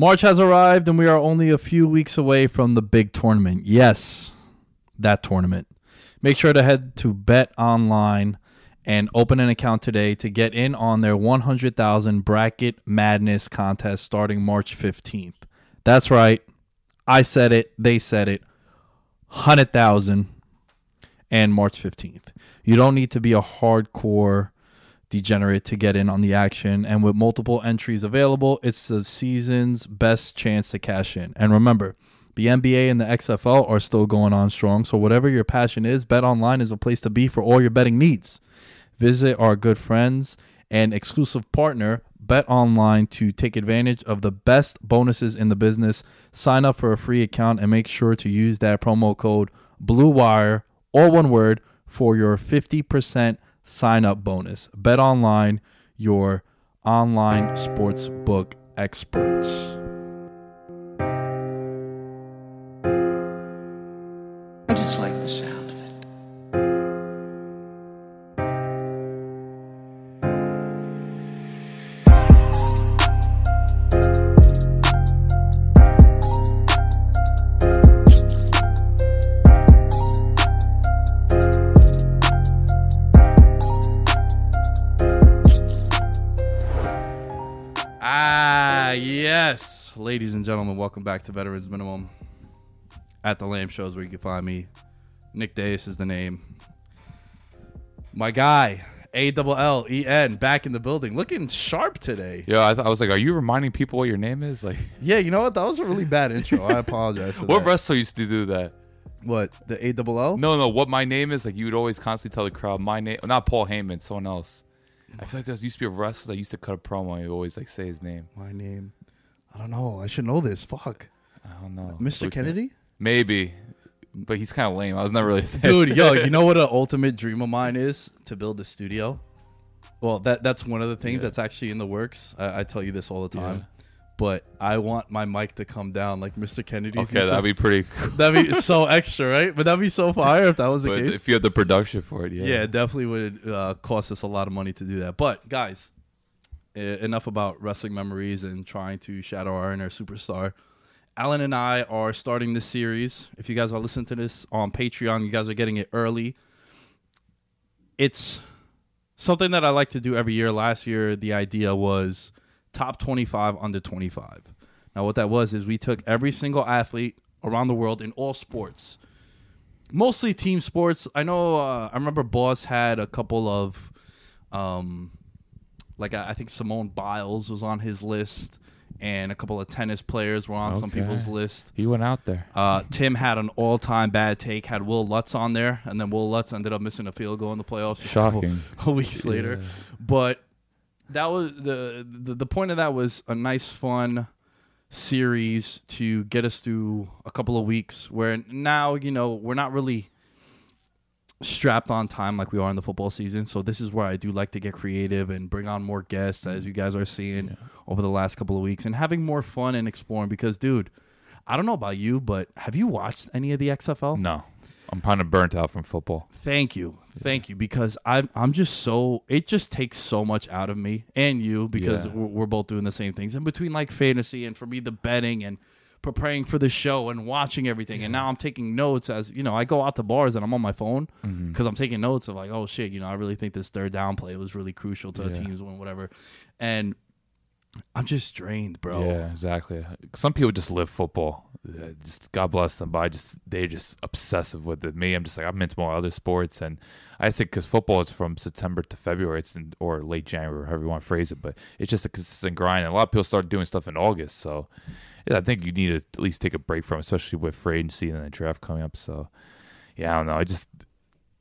March has arrived, and we are only a few weeks away from the big tournament. Yes, that tournament. Make sure to head to Bet Online and open an account today to get in on their 100,000 Bracket Madness contest starting March 15th. That's right. I said it. They said it. 100,000 and March 15th. You don't need to be a hardcore degenerate to get in on the action. And with multiple entries available, it's the season's best chance to cash in. And remember, the NBA and the XFL are still going on strong. So whatever your passion is, Bet Online is a place to be for all your betting needs. Visit our good friends and exclusive partner, Bet Online, to take advantage of the best bonuses in the business. Sign up for a free account and make sure to use that promo code BLUEWIRE, all one word, for your 50% sign up bonus. Bet Online, your online sports book experts. Ladies and gentlemen, welcome back to Veterans Minimum at the Lamb Shows where you can find me. Nick Deus is the name. My guy, A double L E N, back in the building, looking sharp today. Yeah, I, th- I was like, are you reminding people what your name is? Like, Yeah, you know what? That was a really bad intro. I apologize for what that. wrestler used to do that? What the A double L? No, no, what my name is? Like, you would always constantly tell the crowd my name. Not Paul Heyman, someone else. I feel like there used to be a wrestler that used to cut a promo and he'd always like say his name. My name. I don't know. I should know this. Fuck. I don't know. Mr. Look at- Kennedy? Maybe, but he's kind of lame. I was never really a fan. Dude, yo, you know what an ultimate dream of mine is? To build a studio. Well, that that's one of the things Yeah. that's actually in the works. I, I tell you this all the time. Yeah. But I want my mic to come down like Mr. Kennedy's. Okay, that'd be pretty. Cool. that'd be so extra, right? But that'd be so fire if that was the But case. if you had the production for it, yeah. yeah, it definitely would uh, cost us a lot of money to do that. But guys, enough about wrestling memories and trying to shadow our inner superstar. Alan and I are starting this series. If you guys are listening to this on Patreon, you guys are getting it early. It's something that I like to do every year. Last year, the idea was top 25 under 25. Now, what that was is we took every single athlete around the world in all sports, mostly team sports. I know. Uh, I remember Boss had a couple of, um, like I, I think Simone Biles was on his list, and a couple of tennis players were on some Okay. people's list. He went out there. Uh, Tim had an all-time bad take, had Will Lutz on there, and then Will Lutz ended up missing a field goal in the playoffs. just a couple- Shocking. weeks later. Yeah. But that was the, the the point of that was a nice, fun series to get us through a couple of weeks. Where now you know we're not really strapped on time like we are in the football season. So this is where I do like to get creative and bring on more guests, as you guys are seeing over the last couple of weeks, and having more fun and exploring. Because, dude, I don't know about you, but have you watched any of the XFL? No, I'm kind of burnt out from football. Thank you. Thank you. Because I'm I'm just so it just takes so much out of me and you because Yeah. we're, we're both doing the same things. And between like fantasy and for me the betting and preparing for the show and watching everything and now I'm taking notes as you know I go out to bars and I'm on my phone Mm-hmm. because I'm taking notes of like oh shit you know I really think this third down play was really crucial to a team's win whatever and I'm just drained bro Yeah, exactly. Some people just live football. Uh, Just God bless them, but I just they're just obsessive with it. Me, I'm just like I'm into more other sports, and I think because football is from September to February, it's in, or late January, however you want to phrase it. But it's just a consistent grind. And a lot of people start doing stuff in August, so yeah, I think you need to at least take a break from, especially with free agency and the draft coming up. So yeah, I don't know. I just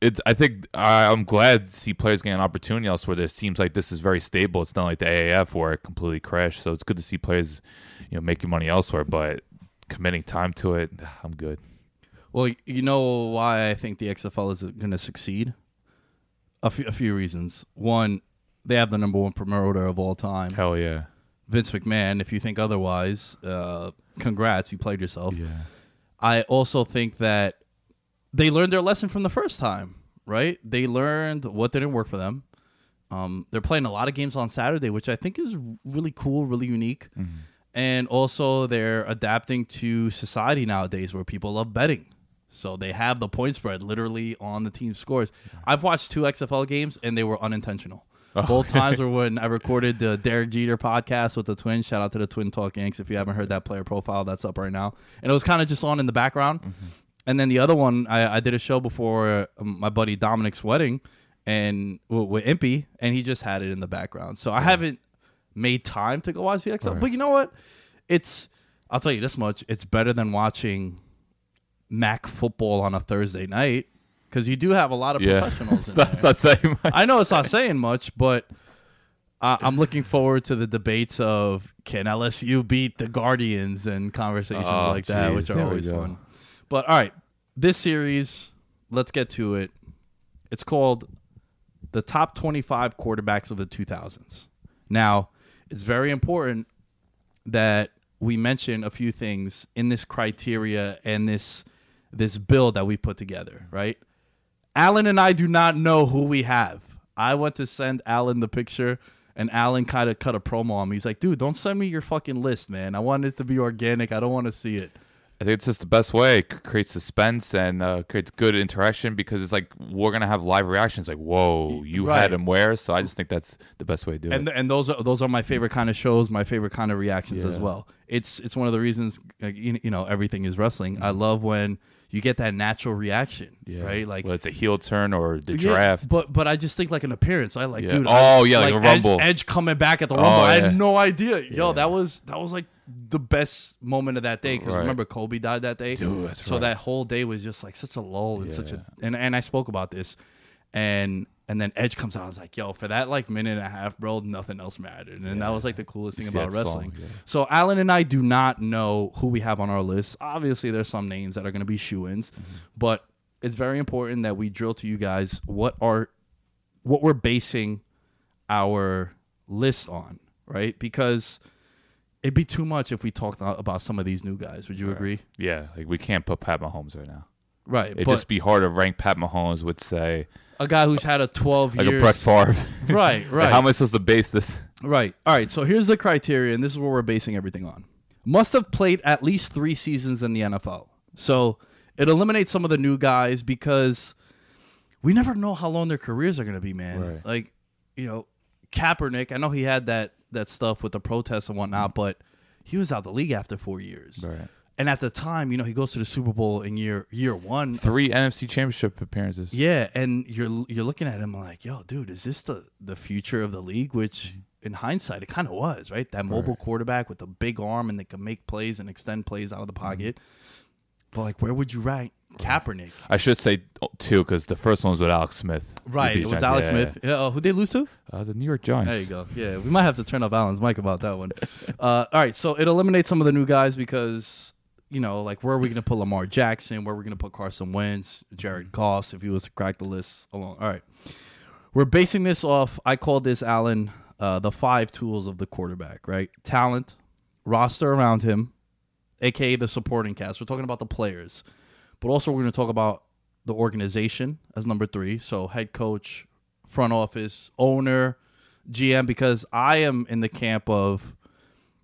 it's. I think I, I'm glad to see players getting an opportunity elsewhere. There seems like this is very stable. It's not like the AAF where it completely crashed. So it's good to see players, you know, making money elsewhere. But committing time to it, I'm good. Well, you know why I think the XFL is going to succeed? A few, a few reasons. One, they have the number one promoter of all time, Hell yeah, Vince McMahon. If you think otherwise, uh, congrats, you played yourself. yeah, I also think that they learned their lesson from the first time, right? They learned what didn't work for them. Um, they're playing a lot of games on Saturday, which I think is really cool, really unique. And also, they're adapting to society nowadays where people love betting. So they have the point spread literally on the team scores. I've watched two XFL games and they were unintentional. Both times were when I recorded the Derek Jeter podcast with the Twins. Shout out to the Twin Talk Yanks if you haven't heard that player profile, that's up right now. And it was kind of just on in the background. And then the other one, I, I did a show before um, my buddy Dominic's wedding, and w- with Impy, and he just had it in the background. So I haven't made time to go watch the XFL. Right. But you know what? It's I'll tell you this much: it's better than watching Mac football on a Thursday night because you do have a lot of yeah. professionals in That's not saying much. I know it's not saying much, but uh, I'm looking forward to the debates of can LSU beat the Guardians and conversations Oh, like that, which are there always fun. But all right, this series, let's get to it. It's called the top 25 quarterbacks of the 2000s. Now, it's very important that we mention a few things in this criteria and this this bill that we put together, right? Alan and I do not know who we have. I went to send Alan the picture, and Alan kind of cut a promo on me. He's like, dude, don't send me your fucking list, man. I want it to be organic. I don't want to see it. I think it's just the best way. It creates suspense and uh, creates good interaction because it's like we're gonna have live reactions. Like, whoa, you Right. had him where? So I just think that's the best way to do and it. and those are those are my favorite kind of shows, my favorite kind of reactions as well. It's it's one of the reasons you, you know everything is wrestling. I love when you get that natural reaction, Yeah. right? Like whether it's a heel turn or the Yeah, draft. but but I just think like an appearance. I like, Yeah. dude. Oh, I, yeah, like a Edge- Rumble. Edge, coming back at the Oh, rumble. I had no idea. Yo, that was that was like the best moment of that day because Right. remember Kobe died that day. Dude, that's so right. that whole day was just like such a lull and such a and and I spoke about this, and and then Edge comes out. I was like, yo, for that like minute and a half, bro, nothing else mattered, and that was like the coolest thing about wrestling. song, yeah. So Alan and I do not know who we have on our list. Obviously, there's some names that are going to be shoe-ins, Mm-hmm. but it's very important that we drill to you guys what are what we're basing our list on, right? Because it'd be too much if we talked about some of these new guys. Would you agree? yeah, like we can't put Pat Mahomes right now. Right. It'd just be hard to rank Pat Mahomes with say a guy who's had a 12 like years a Brett Favre. Right, Like, right. how am I supposed to base this? Right. All right. So here's the criteria, and this is what we're basing everything on. Must have played at least three seasons in the NFL. So it eliminates some of the new guys because we never know how long their careers are going to be, man. Right. Like, you know, Kaepernick, I know he had that that stuff with the protests and whatnot, mm. but he was out the league after four years. Right. And at the time, you know, he goes to the Super Bowl in year year one. Three NFC Championship appearances. Yeah, and you're you're looking at him like, yo, dude, is this the the future of the league? Which in hindsight, it kind of was right. That mobile quarterback with the big arm and that can make plays and extend plays out of the Mm-hmm. pocket. But like, where would you rank Kaepernick? I should say two because the first one was with Alex Smith. Right, it was Giants. Alex Yeah, Smith. Yeah, uh, who they lose to? Uh, the New York Giants. There you go. Yeah, we might have to turn off Alan's mic about that one. Uh, all right, so it eliminates some of the new guys because you know, like where are we going to put Lamar Jackson? Where are we going to put Carson Wentz, Jared Goff, if he was to crack the list along? All right, we're basing this off. I call this Alan uh, the five tools of the quarterback. Right, talent, roster around him, aka the supporting cast. We're talking about the players, but also we're going to talk about the organization as number three. So head coach, front office, owner, GM. Because I am in the camp of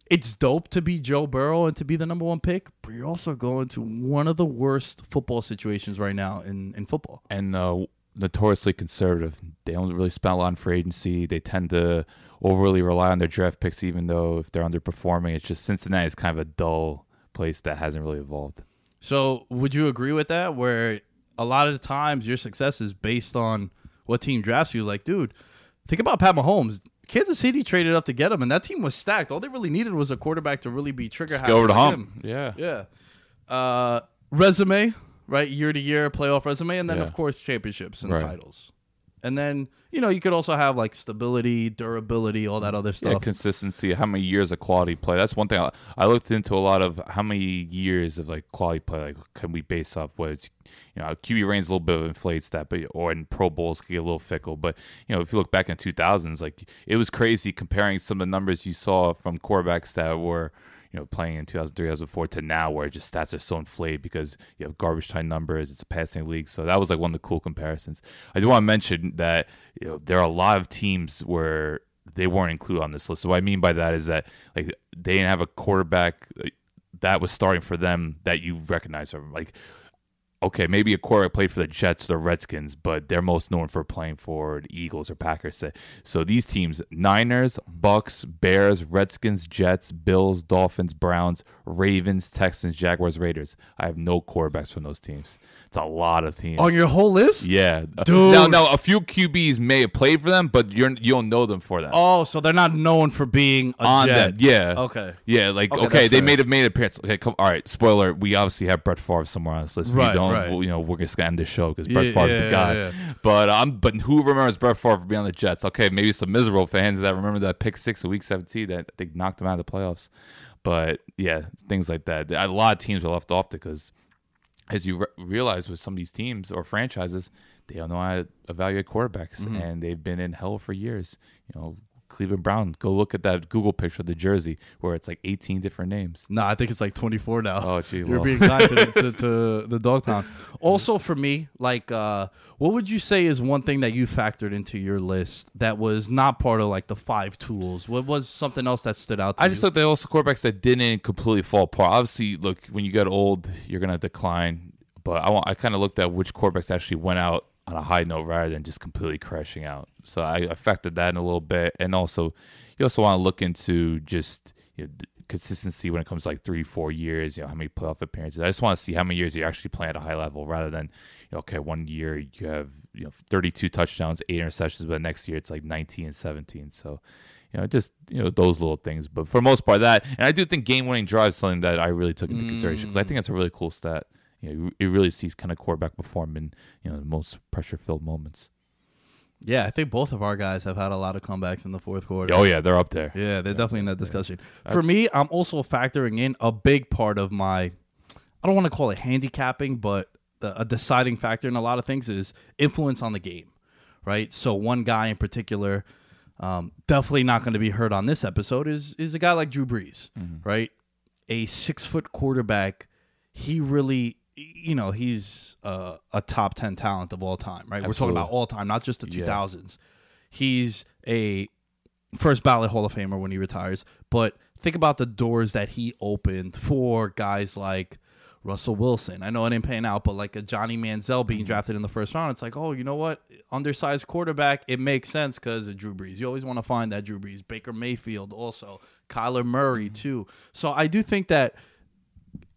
it's dope to be Joe Burrow and to be the number one pick, but you're also going to one of the worst football situations right now in in football. and uh, notoriously conservative. They don't really spend a lot on free agency. They tend to overly rely on their draft picks, even though if they're underperforming, it's just Cincinnati is kind of a dull place that hasn't really evolved. So, would you agree with that? Where a lot of the times your success is based on what team drafts you. Like, dude, think about Pat Mahomes. Kansas City traded up to get him, and that team was stacked. All they really needed was a quarterback to really be trigger happy go over to like him. Yeah. Yeah. Uh, resume, right? Year to year playoff resume, and then Yeah. of course championships and Right. titles. And then you know you could also have like stability, durability, all that other Yeah, stuff. consistency. How many years of quality play? That's one thing. I, I looked into a lot of how many years of like quality play. Like, can we base off what it's, you know, QB range a little bit of inflates that, but or in Pro Bowls can get a little fickle. But you know, if you look back in two thousands, like it was crazy comparing some of the numbers you saw from quarterbacks that were you know playing in 2003 2004 to now where just stats are so inflated because you have garbage time numbers it's a passing league. So that was like one of the cool comparisons. I do want to mention that you know there are a lot of teams where they weren't included on this list. So what i mean by that is that like they didn't have a quarterback that was starting for them that you recognize from like okay, maybe a quarterback played for the Jets or the Redskins, but they're most known for playing for the Eagles or Packers. Say. So these teams: Niners, Bucks, Bears, Redskins, Jets, Bills, Dolphins, Browns, Ravens, Texans, Jaguars, Raiders. I have no quarterbacks from those teams. It's a lot of teams. On your whole list? yeah, Dude. Now, now a few QBs may have played for them, but you're you don't know them for that. Oh, so they're not known for being a on Jet. them, yeah. Okay. Yeah, like Okay, okay, they made a made an appearance. Okay, come. All right, spoiler. We obviously have Brett Favre somewhere on this list. Right, we don't. right. Well, you know, we're just gonna end this show because Yeah, Brett Favre's yeah, the guy. yeah. But um, but who remembers Brett Favre for being on the Jets? Okay, maybe some miserable fans that remember that pick six of Week 17 that they knocked him out of the playoffs. But yeah, things like that. A lot of teams are left off because, as you re- realize with some of these teams or franchises, they don't know how to evaluate quarterbacks, Mm-hmm. and they've been in hell for years. You know, Cleveland Brown. Go look at that Google picture of the jersey where it's like 18 different names. No, I think it's like 24 now. Oh, gee, You're being kind to, to, to the dog pound. Also, for me, like, uh, what would you say is one thing that you factored into your list that was not part of like the five tools? What was something else that stood out to I you? just looked at also quarterbacks that didn't completely fall apart. Obviously, look when you get old, you're gonna decline. But I want I kind of looked at which quarterbacks actually went out on a high note rather than just completely crashing out. So I affected that in a little bit, and also you also want to look into just you know, consistency when it comes to like three, four years. You know how many playoff appearances. I just want to see how many years you're actually playing at a high level rather than you know, okay, one year you have you know 32 touchdowns, eight interceptions, but next year it's like 19 and 17. So you know, just you know those little things. But for the most part, that and I do think game-winning drive is something that I really took into mm. consideration because I think that's a really cool stat. You know, it really sees kind of quarterback perform in you know the most pressure-filled moments. yeah, I think both of our guys have had a lot of comebacks in the fourth quarter. Oh yeah, they're up there. Yeah, they're definitely in that discussion. For me, I'm also factoring in a big part of my, I don't want to call it handicapping, but a deciding factor in a lot of things is influence on the game, right? So one guy in particular, um, definitely not going to be heard on this episode is is a guy like Drew Brees, right? A six foot quarterback. He really, you know, he's uh, a top ten talent of all time, right? We're talking about all time, not just the Yeah. 2000s. He's a first ballot Hall of Famer when he retires. But think about the doors that he opened for guys like Russell Wilson. I know it didn't pan out, but like a Johnny Manziel being drafted in the first round, it's like, oh, you know what? Undersized quarterback, it makes sense because of Drew Brees. You always want to find that Drew Brees. Baker Mayfield also. Kyler Murray too. So I do think that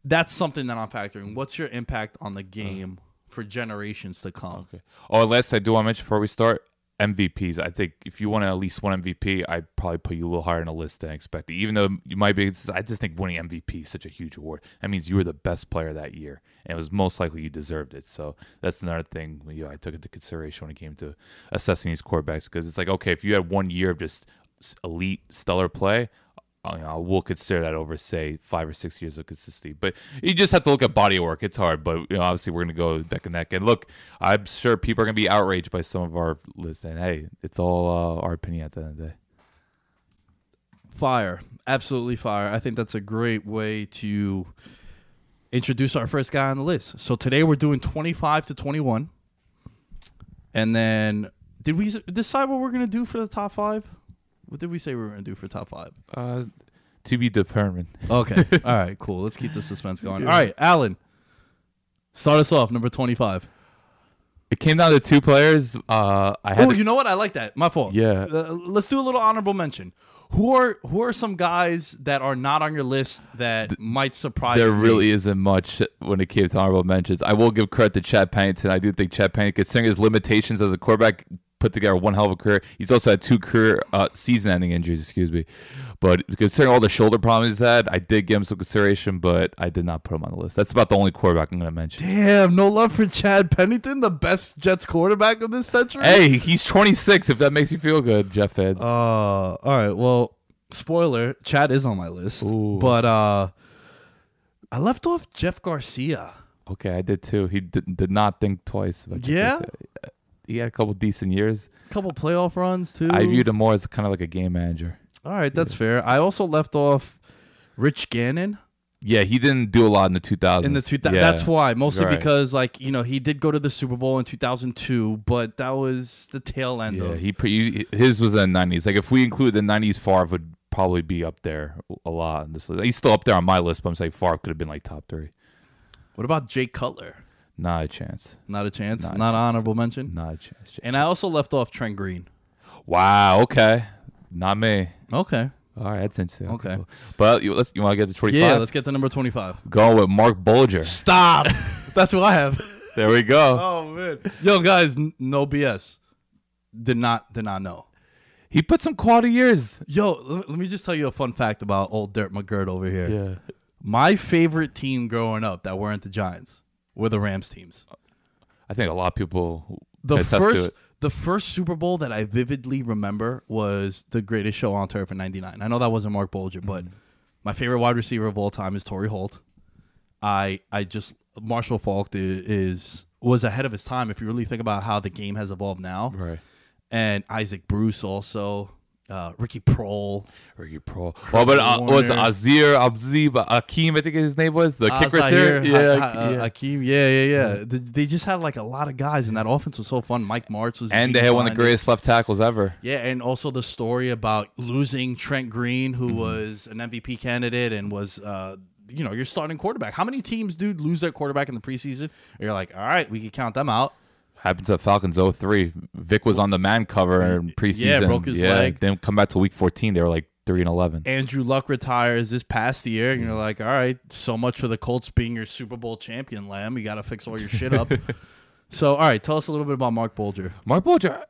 that's something that I'm factoring. What's your impact on the game for generations to come? Okay. Oh, last I do want to mention before we start, MVPs, I think if you want at least one MVP, I'd probably put you a little higher on the list than expected. Even though you might be, I just think winning MVP is such a huge award. That means you were the best player that year, and it was most likely you deserved it. So that's another thing you know, I took into consideration when it came to assessing these quarterbacks because it's like okay, if you had one year of just elite stellar play, you know, we'll consider that over say five or six years of consistency. But you just have to look at body work. It's hard, but you know, obviously we're going to go neck and neck. And look, I'm sure people are going to be outraged by some of our lists. And hey, it's all uh, our opinion at the end of the day. Fire. Absolutely fire. I think that's a great way to introduce our first guy on the list. So today we're doing 25 to 21. And then did we decide what we're going to do for the top 5? What did we say we were going to do for top 5? Uh, to be determined. Okay. All right, cool. Let's keep the suspense going. All right, Alan. Start us off number 25. It came down to two players. Uh, I had Oh, to- you know what? I like that. My fault. Yeah. Uh, let's do a little honorable mention. Who are who are some guys that are not on your list that might surprise there me? really isn't much when it came to honorable mentions. I will give credit to Chad Pennington. I do think Chad Pennington, considering his limitations as a quarterback, put together one hell of a career. He's also had two career uh, season-ending injuries, excuse me. But considering all the shoulder problems he's had, I did give him some consideration, but I did not put him on the list. That's about the only quarterback I'm going to mention. Damn, no love for Chad Pennington, the best Jets quarterback of this century. Hey, he's 26. If that makes you feel good, Jeff fans. Uh, all right. Well, spoiler: Chad is on my list, Ooh. but uh, I left off Jeff Garcia. okay, I did too. He did, did not think twice. About Jeff Yeah? Garcia. He had a couple decent years. A couple playoff runs too. I viewed him more as kind of like a game manager. All right, that's fair. I also left off Rich Gannon. Yeah, he didn't do a lot in the 2000s. in the two Yeah. that's why mostly Right. because like you know he did go to the Super Bowl in 2002 but that was the tail end Yeah, of he pre- his was in the 90s. Like if we include the 90s, Favre would probably be up there a lot. On this list. He's still up there on my list, but I'm saying Favre could have been like top three. what about Jay Cutler Not a chance. not a chance Not not, a chance. honorable mention Not a chance. and I also left off Trent Green Wow. Okay. Not me. okay All right, that's interesting. Okay. cool. But you, let's you want to get to 25? yeah let's get to number 25 Going with Marc Bulger. stop that's who I have There we go. oh man yo guys n- no BS did not did not know He put some quality years. yo l- let me just tell you a fun fact about old Dirt McGirt over here Yeah. my favorite team growing up that weren't the Giants were the Rams teams I think a lot of people the first the first Super Bowl that I vividly remember was the greatest show on turf in '99. I know that wasn't Marc Bulger, but Mm-hmm. my favorite wide receiver of all time is Torry Holt. I I just Marshall Faulk i- is was ahead of his time if you really think about how the game has evolved now. Right. And Isaac Bruce also, uh, Ricky Proehl, Ricky Pro. Well, but uh, was. Azir Abzib Akeem? I think his name was the kick Zaire. Ha- Yeah, Ha- yeah. Hakeem, yeah, yeah, yeah. They, they just had like a lot of guys, and that offense was so fun. Mike Martz was, and they had one of the greatest left tackles ever. Yeah, and also the story about losing Trent Green, who was an MVP candidate and was, uh, you know, your starting quarterback. How many teams, dude, lose their quarterback in the preseason? And you're like, all right, we can count them out. Happened to Falcons 03. Vick was on the man cover in preseason. Yeah, broke his leg. Then come back to week 14. They were like 3 and 11. Andrew Luck retires this past year, and you're like, all right, so much for the Colts being your Super Bowl champion, Lamb. You got to fix all your shit up. so, all right, tell us a little bit about Marc Bulger. Marc Bulger,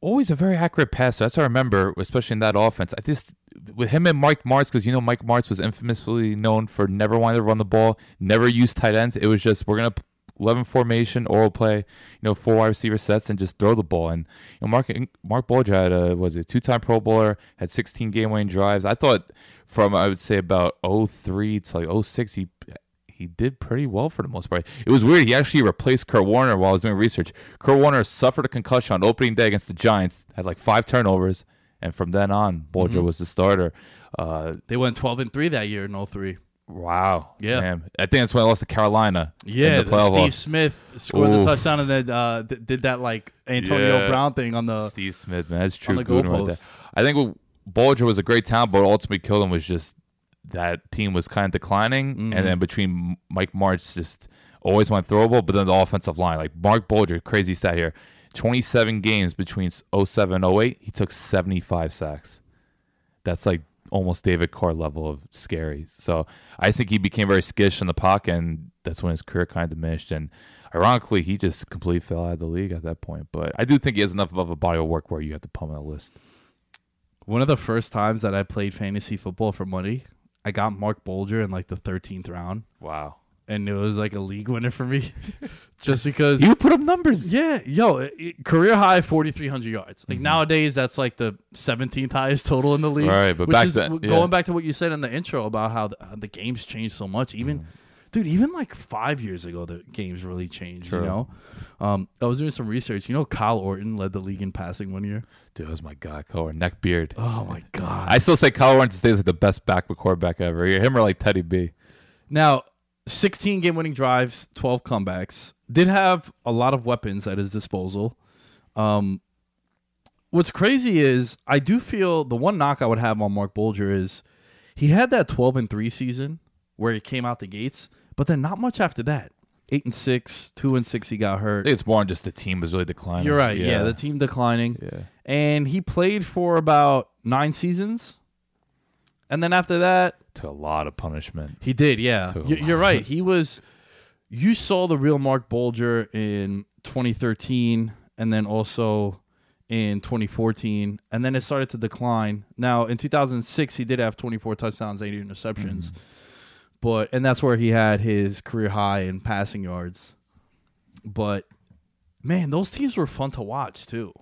always a very accurate passer. That's what I remember, especially in that offense. I just with him and Mike Martz, because you know Mike Martz was infamously known for never wanting to run the ball, never use tight ends. It was just we're gonna p- eleven formation, oral play, you know, four wide receiver sets, and just throw the ball. And you know, Mark Marc Bulger had a was a two time Pro Bowler, had sixteen game winning drives. I thought from I would say about 03 to like 06, he he did pretty well for the most part. It was weird. He actually replaced Kurt Warner while I was doing research. Kurt Warner suffered a concussion on opening day against the Giants, had like five turnovers, and from then on, Bulger was the starter. Uh, They went 12 and 3 that year in 03. Wow. Yeah. Man. I think that's when I lost to Carolina. Yeah, in the playoff Steve. Smith scored the touchdown and then uh, th- did that like Antonio Yeah. Brown thing on the. Steve Smith, man, that's true. the Gooden right there. I think what Bulger was a great talent, but ultimately killed him was just that team was kind of declining, Mm-hmm. and then between Mike Martz just always went throwable, but then the offensive line, like Marc Bulger, crazy stat here, twenty seven games between 07 and 08, he took seventy five sacks. That's like almost David Carr level of scary. So I think he became very skittish in the pocket, and that's when his career kind of diminished. And ironically, he just completely fell out of the league at that point. But I do think he has enough of a body of work where you have to put him on a list. One of the first times that I played fantasy football for money, I got Marc Bulger in like the 13th round, Wow. And it was like a league winner for me, just because. You put up numbers. yeah, yo, it- it- career high 4,300 yards. Mm-hmm. Like nowadays, that's like the 17th highest total in the league. Right, but which back is, then- yeah. going back to what you said in the intro about how the, how the game's changed so much. Even, Mm-hmm. dude, even like five years ago, the games really changed. True. You know, um, I was doing some research. You know, Kyle Orton led the league in passing one year. Dude, that was my guy, color neck beard. Oh my god! I still say Kyle Orton stays like the best back quarterback ever. Him or like Teddy B. Now, 16 game winning drives, 12 comebacks. Did have a lot of weapons at his disposal. Um, what's crazy is I do feel the one knock I would have on Marc Bulger is he had that 12 and 3 season where he came out the gates, but then not much after that. 8 and 6, 2 and 6 he got I hurt. think it's more on just the team was really declining. You're right. Yeah, the team declining. yeah. And he played for about 9 seasons. And then after that, To a lot of punishment. He did, yeah. So- You're right. He was. You saw the real Marc Bulger in 2013, and then also in 2014, and then it started to decline. Now in 2006, he did have 24 touchdowns, 80 interceptions, mm-hmm. but and that's where he had his career high in passing yards. But man, those teams were fun to watch too.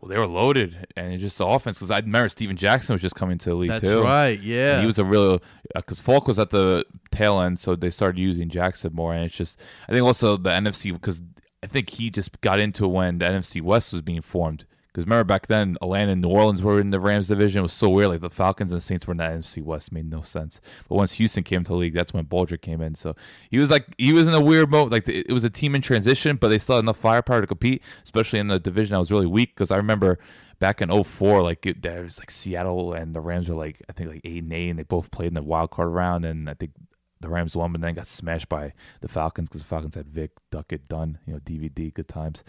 Well, they were loaded, and it's just the offense. Because I remember Steven Jackson was just coming to the league That's too. right. And Yeah. he was a real uh, because Faulk was at the tail end, so they started using Jackson more. And it's just, I think also the NFC because I think he just got into it when the NFC West was being formed. Because remember back then, Atlanta and New Orleans were in the Rams division. It was so weird. Like the Falcons and Saints were in the NFC West. It made no sense. But once Houston came to the league, that's when Bulger came in. So he was like, he was in a weird mode. Like it was a team in transition, but they still had enough firepower to compete, especially in the division that was really weak. Because I remember back in 04, like it, there was like Seattle and the Rams were like, I think like 8 and 8, and they both played in the wild card round. And I think the Rams won, but then got smashed by the Falcons because the Falcons had Vick, Duckett, Dunn, you know, DVD, good times.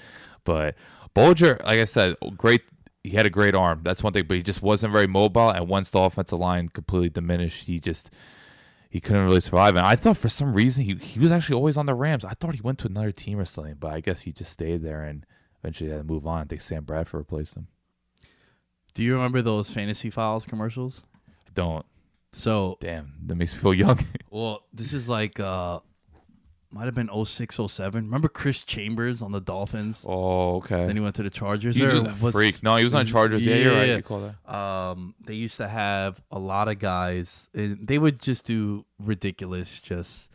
But Bulger, like I said, great. He had a great arm. That's one thing, but he just wasn't very mobile. And once the offensive line completely diminished, he just he couldn't really survive. And I thought for some reason he he was actually always on the Rams. I thought he went to another team or something, but I guess he just stayed there and eventually had to move on. I think Sam Bradford replaced him. Do you remember those fantasy files commercials? I don't. So Damn, that makes me feel young. Well, this is like uh might have been 06, 07. Remember Chris Chambers on the Dolphins? oh, okay. Then he went to the Chargers. he was a was- freak. No, he was on Chargers. Yeah, you're right. Yeah. You call that. Um, they used to have a lot of guys. And they would just do ridiculous. Just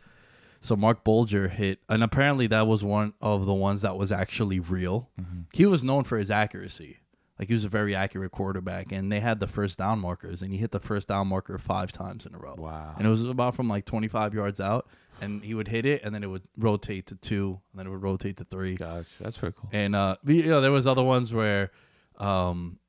so Marc Bulger hit, and apparently that was one of the ones that was actually real. Mm-hmm. He was known for his accuracy. Like he was a very accurate quarterback, and they had the first down markers, and he hit the first down marker five times in a row. Wow. And it was about from like 25 yards out, and he would hit it, and then it would rotate to two, and then it would rotate to three. Gosh, that's pretty cool. And uh, you know, there was other ones where, um,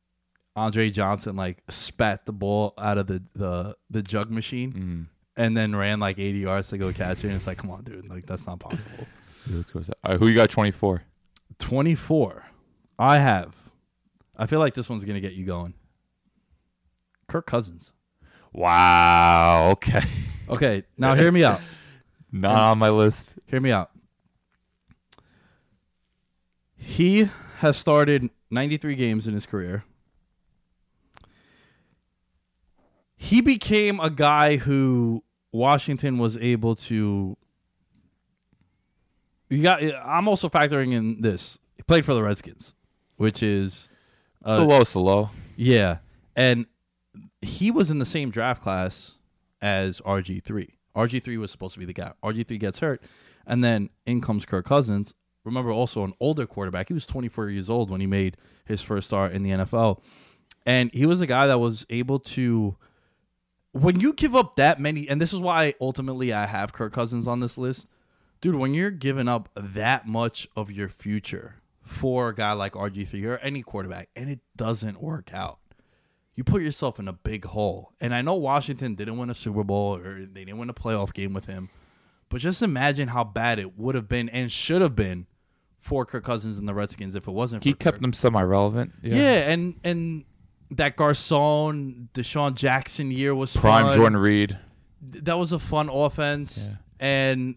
Andre Johnson like spat the ball out of the the the jug machine, Mm. and then ran like 80 yards to go catch it. And it's like, come on, dude, like that's not possible. Let's go. All right, who you got? Twenty four. 24. I have. I feel like this one's gonna get you going. Kirk Cousins. Wow. Okay. Okay, now hear me out. Not on my list. Hear me out. He has started 93 games in his career. He became a guy who Washington was able to. You got. I'm also factoring in this. He played for the Redskins, which is, uh, the lowest of low. yeah, and he was in the same draft class as RG three. RG three was supposed to be the guy. RG three gets hurt, and then in comes Kirk Cousins. Remember, also an older quarterback. He was 24 years old when he made his first start in the NFL, and he was a guy that was able to. When you give up that many, and this is why ultimately I have Kirk Cousins on this list, dude. When you're giving up that much of your future for a guy like RG three or any quarterback, and it doesn't work out, you put yourself in a big hole. And I know Washington didn't win a Super Bowl or they didn't win a playoff game with him, but just imagine how bad it would have been and should have been for Kirk Cousins and the Redskins if it wasn't. For He kept Kirk. them semi relevant. Yeah. and and that Garcon, DeSean Jackson year was Prime fun. Jordan Reed. That was a fun offense, Yeah. and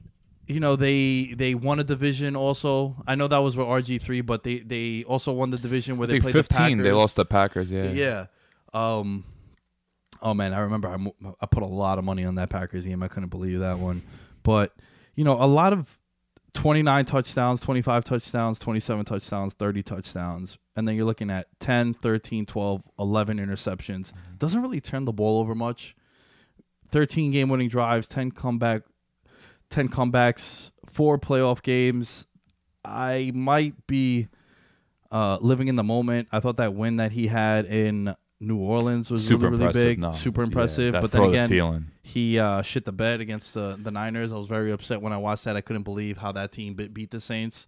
you know they they won a division also. I know that was with RG three, but they they also won the division where they played 15. the. They lost the Packers. Yeah. Yeah. Um. Oh man, I remember I, I put a lot of money on that Packers game. I couldn't believe that one. But you know, a lot of 29 touchdowns, 25 touchdowns, 27 touchdowns, 30 touchdowns, and then you're looking at 10, 13, 12, 11 interceptions. Doesn't really turn the ball over much. 13 game winning drives, 10 comeback 10 comebacks, four playoff games. I might be uh, living in the moment. I thought that win that he had in New Orleans was Super really, really big, No. super impressive. that but then the again, feeling. he uh, shit the bed against the the Niners. I was very upset when I watched that. I couldn't believe how that team beat, beat the Saints.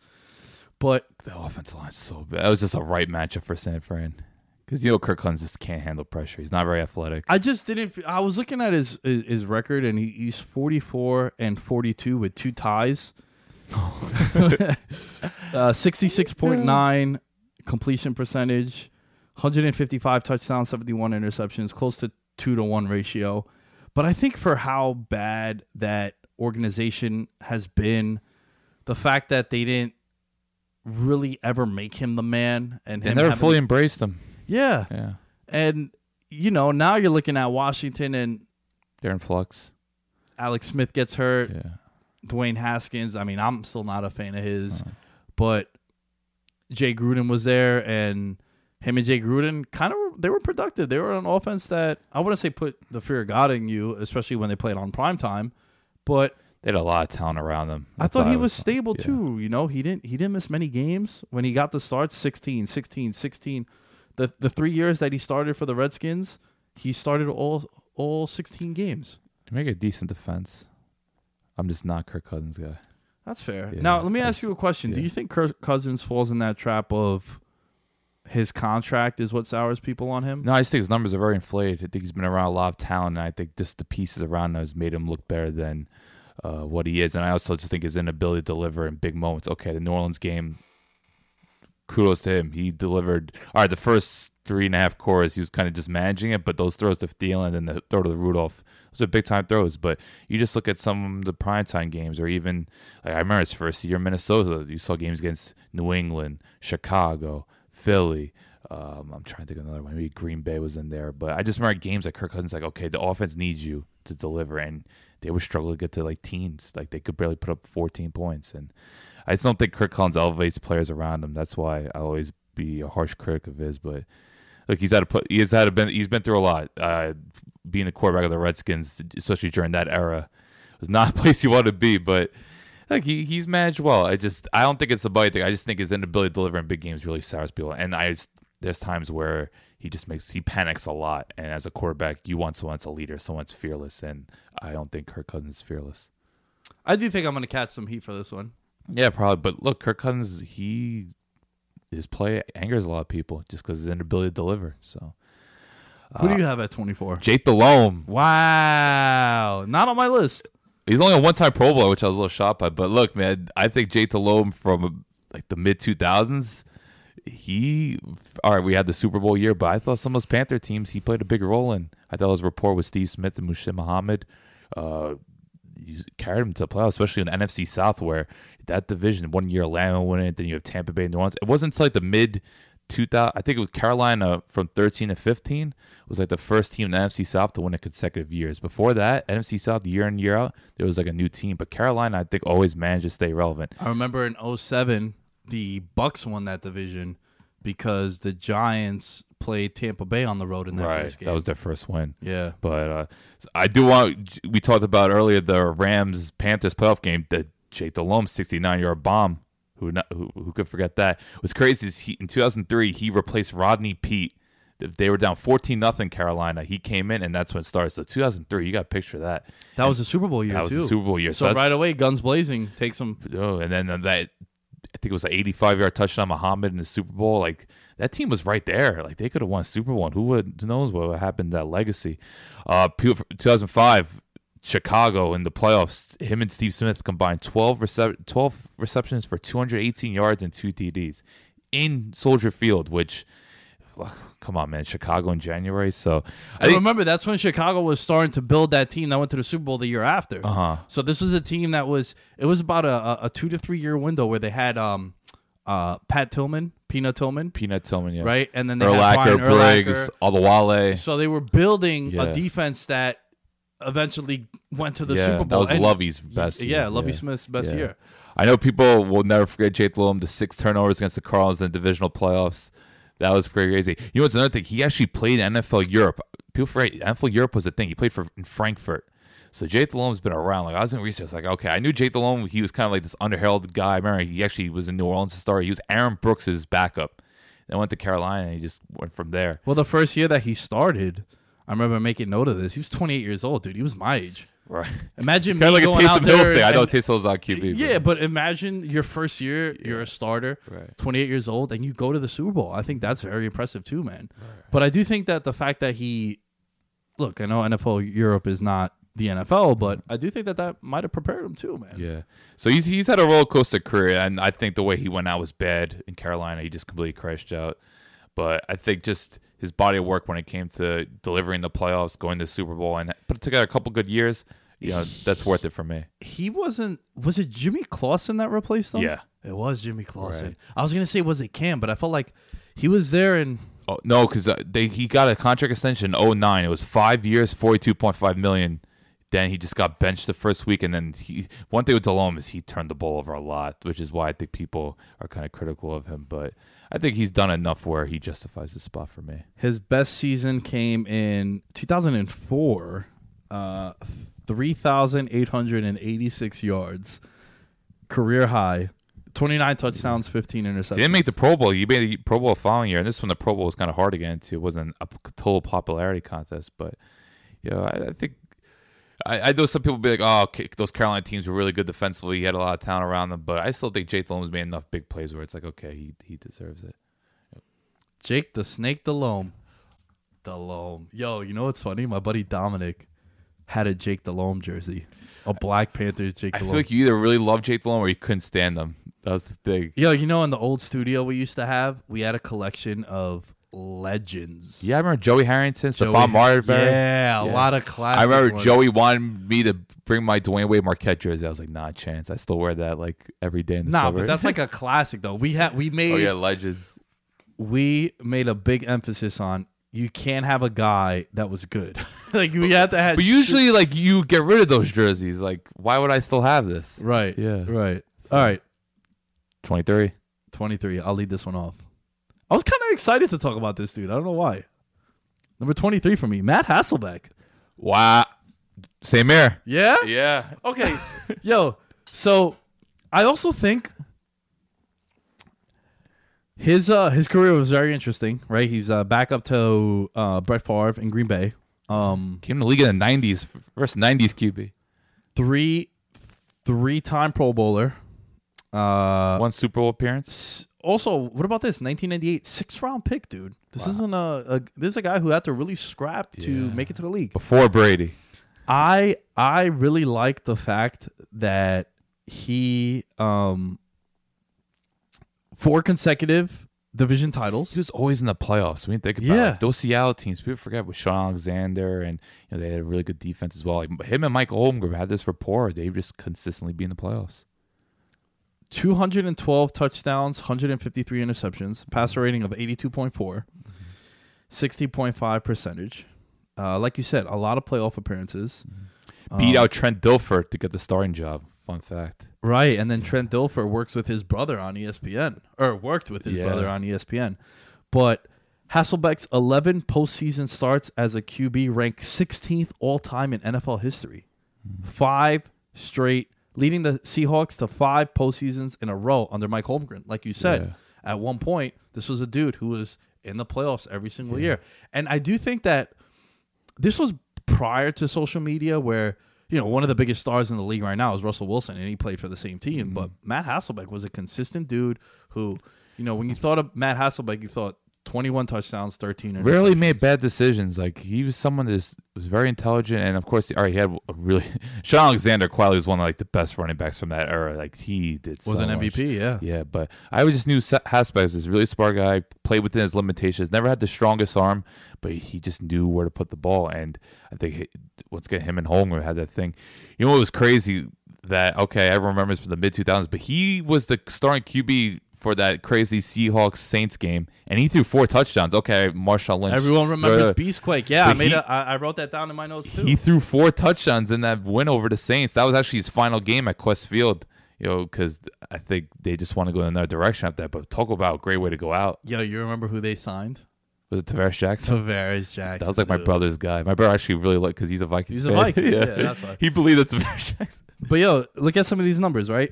But The offensive line's so bad. That was just a right matchup for San Fran. Because you know Kirk Cousins just can't handle pressure. He's not very athletic. I just didn't. I was looking at his his, record, and he, he's forty four and forty two with two ties. uh, Sixty six point nine completion percentage, hundred and fifty five touchdowns, seventy one interceptions, close to two to one ratio. But I think for how bad that organization has been, the fact that they didn't really ever make him the man, and They him never having- fully embraced him. yeah, Yeah. and you know now you're looking at Washington and They're in flux. Alex Smith gets hurt. Yeah. Dwayne Haskins. I mean, I'm still not a fan of his, Uh-huh. but Jay Gruden was there, and him and Jay Gruden kind of they were productive. They were an offense that I wouldn't say put the fear of God in you, especially when they played on prime time. But They had a lot of talent around them. I thought he I was stable yeah. too. You know, he didn't he didn't miss many games when he got the starts 16, 16, 16. The the 3 years that he started for the Redskins, he started all all 16 games. They make a decent defense. I'm just not Kirk Cousins guy. That's fair. Yeah, now, let me ask you a question. Do you think Kirk Cousins falls in that trap of his contract is what sours people on him? No, I just think his numbers are very inflated. I think he's been around a lot of talent, and I think just the pieces around him has made him look better than uh, what he is. And I also just think his inability to deliver in big moments. Okay, the New Orleans game, kudos to him. He delivered. All right, the first three and a half quarters, he was kind of just managing it, but those throws to Thielen and the throw to the Rudolph, those are big time throws. But you just look at some of the primetime games, or even like I remember his first year in Minnesota. You saw games against New England, Chicago, Philly. Um, I'm trying to think of another one. Maybe Green Bay was in there, but I just remember games that Kirk Cousins. Like, okay, the offense needs you to deliver, and they would struggle to get to like teens. Like they could barely put up 14 points, and I just don't think Kirk Cousins elevates players around him. That's why I always be a harsh critic of his. But look, he's had to put. He's had to been. He's been through a lot. Uh, being a quarterback of the Redskins, especially during that era, was not a place you want to be. But like he he's managed well. I just I don't think it's a body thing. I just think his inability to deliver in big games really sours people. And I just, there's times where he just makes he panics a lot. And as a quarterback, you want someone that's a leader, someone that's fearless. And I don't think Kirk Cousins is fearless. I do think I'm going to catch some heat for this one. Yeah, probably. But look, Kirk Cousins, he his play angers a lot of people just because his inability to deliver. So Who do uh, you have at 24? Jake Delhomme, Wow. Not on my list. He's only a one-time Pro Bowler, which I was a little shocked by. But look, man, I think Jay Delhomme from like the mid 2000s, he all right. We had the Super Bowl year, but I thought some of those Panther teams he played a big role in. I thought his rapport with Steve Smith and Muhsin Muhammad. Uh, carried him to the playoffs, especially in NFC South, where that division one year Atlanta winning it, then you have Tampa Bay and New Orleans. It wasn't until like the mid 2000. I think it was Carolina from 13 to 15 was like the first team in the NFC South to win it consecutive years. Before that, NFC South year in year out, there was like a new team, but Carolina I think always managed to stay relevant. I remember in 07, the Bucks won that division because the Giants played Tampa Bay on the road in that right, first game. that was their first win. yeah. But uh, I do want. We talked about earlier the Rams Panthers playoff game. The Jake Delhomme 69 yard bomb. Who, not, who who could forget that? What's crazy is he in 2003 he replaced Rodney Peete. They were down 14 nothing Carolina. He came in and that's when it started. So 2003, you got a picture of that. That was a Super Bowl year, That was too. the Super Bowl year. So, that's- right away, guns blazing, takes them. Oh, and then that I think it was an 85 yard touchdown Muhammad in the Super Bowl. Like that team was right there. Like they could have won Super Bowl. And who would who knows what would happen to that legacy? Uh, 2005 Chicago in the playoffs. Him and Steve Smith combined 12 recep- 12 receptions for 218 yards and two TDs in Soldier Field, which. come on, man, Chicago in January. So I think, remember, that's when Chicago was starting to build that team that went to the Super Bowl the year after. Uh-huh. So this was a team that was it was about a, a, two to three year window where they had um uh Pat Tillman, Peanut Tillman, Peanut Tillman, yeah, right, and then they Urlacher, had Brian Briggs, all the Adewale. So they were building Yeah. a defense that eventually went to the yeah, Super Bowl. That was And- Lovie's best. Yeah, year, Lovie Smith's best Yeah. year. I know people will never forget Jake Delhomme, the six turnovers against the Cardinals in the divisional playoffs. That was pretty crazy. You know what's another thing? He actually played NFL Europe. People forget NFL Europe was a thing. He played for in Frankfurt. So Jake Delhomme's been around. Like I was in research, like okay, I knew Jake Delhomme. He was kind of like this underheralded guy. I remember he actually was in New Orleans to start. He was Aaron Brooks's backup. Then went to Carolina and he just went from there. Well, the first year that he started, I remember making note of this. He was 28 years old, dude. He was my age. Right. Imagine Kind of like a going out Taysom Hill there thing. I know and- Taysom Hill's on QB. Yeah, but imagine your first year, you're a starter, Right. 28 years old, and you go to the Super Bowl. I think that's very impressive too, man. Right. But I do think that the fact that he, look, I know NFL Europe is not the NFL, but I do think that that might have prepared him too, man. Yeah. So he's he's had a roller coaster career, and I think the way he went out was bad in Carolina. He just completely crashed out. But I think just his body of work when it came to delivering the playoffs, going to the Super Bowl, and put together a couple good years, you know, that's worth it for me. He wasn't. Was it Jimmy Clausen that replaced him? Yeah. it was Jimmy Clausen. Right. I was gonna say was it Cam, but I felt like he was there and Oh, no, because uh, they he got a contract extension in 09. It was five years, forty two point five million. Then he just got benched the first week, and then he one thing with Delhomme is he turned the ball over a lot, which is why I think people are kind of critical of him. But I think he's done enough where he justifies his spot for me. His best season came in 2004, uh, 3,886 yards, career high, 29 touchdowns, 15 interceptions. He didn't make the Pro Bowl. He made the Pro Bowl the following year, and this one the Pro Bowl was kind of hard to get into. It wasn't a total popularity contest, but you know, I, I think I, I know some people be like, "Oh, those Carolina teams were really good defensively. He had a lot of talent around them," but I still think Jake Delhomme's made enough big plays where it's like, okay, he he deserves it. Jake the Snake Delhomme. Delhomme. Yo, you know what's funny? My buddy Dominic had a Jake Delhomme jersey, a Black Panther Jake I feel like you either really love Jake Delhomme or you couldn't stand him. That was the thing. Yo, you know, in the old studio we used to have, we had a collection of legends. Yeah, I remember Joey Harrington, Joey- Stephon Marbury. Yeah, a lot of classic. I remember ones. Joey wanted me to bring my Dwyane Wade Marquette jersey. I was like, nah, chance. I still wear that like every day in the Nah, summer. but that's like a classic though. We had we made oh yeah, legends. we made a big emphasis on you can't have a guy that was good. like we had to have But usually, like you get rid of those jerseys. Like, why would I still have this? right. Yeah. Right. All right. Twenty three. 23. I'll lead this one off. I was kind of excited to talk about this dude. I don't know why. Number 23 for me, Matt Hasselbeck. Wow. Same here. Yeah? Yeah. Okay. Yo, so I also think his uh his career was very interesting, right? He's uh back up to uh Brett Favre in Green Bay. Um Came to the league in the '90s. First '90s QB. three three time Pro Bowler. Uh One Super Bowl appearance. Also, what about this? 1998 sixth round pick, dude. This isn't a, a this is a guy who had to really scrap to Yeah. make it to the league. Before Brady. I I really like the fact that he um four consecutive division titles. He was always in the playoffs. We didn't think about Yeah. like, those Seattle teams. People forget with Shaun Alexander and you know they had a really good defense as well. Like him and Michael Holmgren had this rapport. They just consistently be in the playoffs. 212 touchdowns, 153 interceptions, passer rating of 82.4, 60.5 percentage. Uh, like you said, a lot of playoff appearances. Beat Um, out Trent Dilfer to get the starting job. Fun fact. Right, and then Trent Dilfer works with his brother on ESPN, or worked with his Yeah. brother on ESPN. But Hasselbeck's 11 postseason starts as a QB ranked 16th all time in NFL history. Five straight, leading the Seahawks to five postseasons in a row under Mike Holmgren. Like you said, at one point, this was a dude who was in the playoffs every single year. And I do think that this was prior to social media where you know one of the biggest stars in the league right now is Russell Wilson and he played for the same team mm-hmm. but Matt Hasselbeck was a consistent dude who you know when you thought of Matt Hasselbeck you thought 21 touchdowns, 13. Rarely made bad decisions. Like he was someone that is, was very intelligent, and of course, all right, he had a really. Shaun Alexander quietly was one of like the best running backs from that era. Like he did. Was so an much. MVP, yeah. Yeah, but I just knew Haspel is a really smart guy. Played within his limitations. Never had the strongest arm, but he just knew where to put the ball. And I think once again, him and Holmgren had that thing. You know what was crazy? That okay, everyone remembers from the mid 2000s, but he was the starting QB for that crazy Seahawks Saints game, and he threw four touchdowns. Okay, Marshawn Lynch. Everyone remembers Uh, Beastquake. Yeah, I made he- a, I, wrote that down in my notes too. He threw four touchdowns in that win over the Saints. That was actually his final game at Qwest Field. You know, because I think they just want to go in another direction after that. But talk about a great way to go out. Yo, you remember who they signed? Was it Tarvaris Jackson? Tarvaris Jackson. That was like my brother's guy. My brother actually really liked because he's a Vikings. He's a. Viking, yeah, that's why. he believed it's Tarvaris Jackson. But yo, look at some of these numbers, right?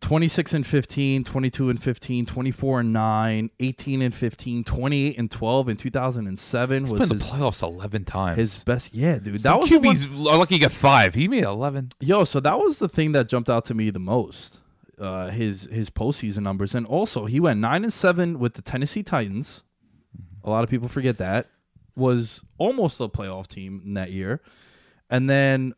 26 and 15, 22 and 15, 24 and 9, 18 and 15, 28 and 12 in 2007 He's was been in the playoffs eleven times. his best. Yeah, dude. Some That was the one- QBs lucky you get five. He made eleven. Yo, so that was the thing that jumped out to me the most. Uh, his his postseason numbers, and also he went nine and seven with the Tennessee Titans. A lot of people forget that was almost a playoff team in that year, and then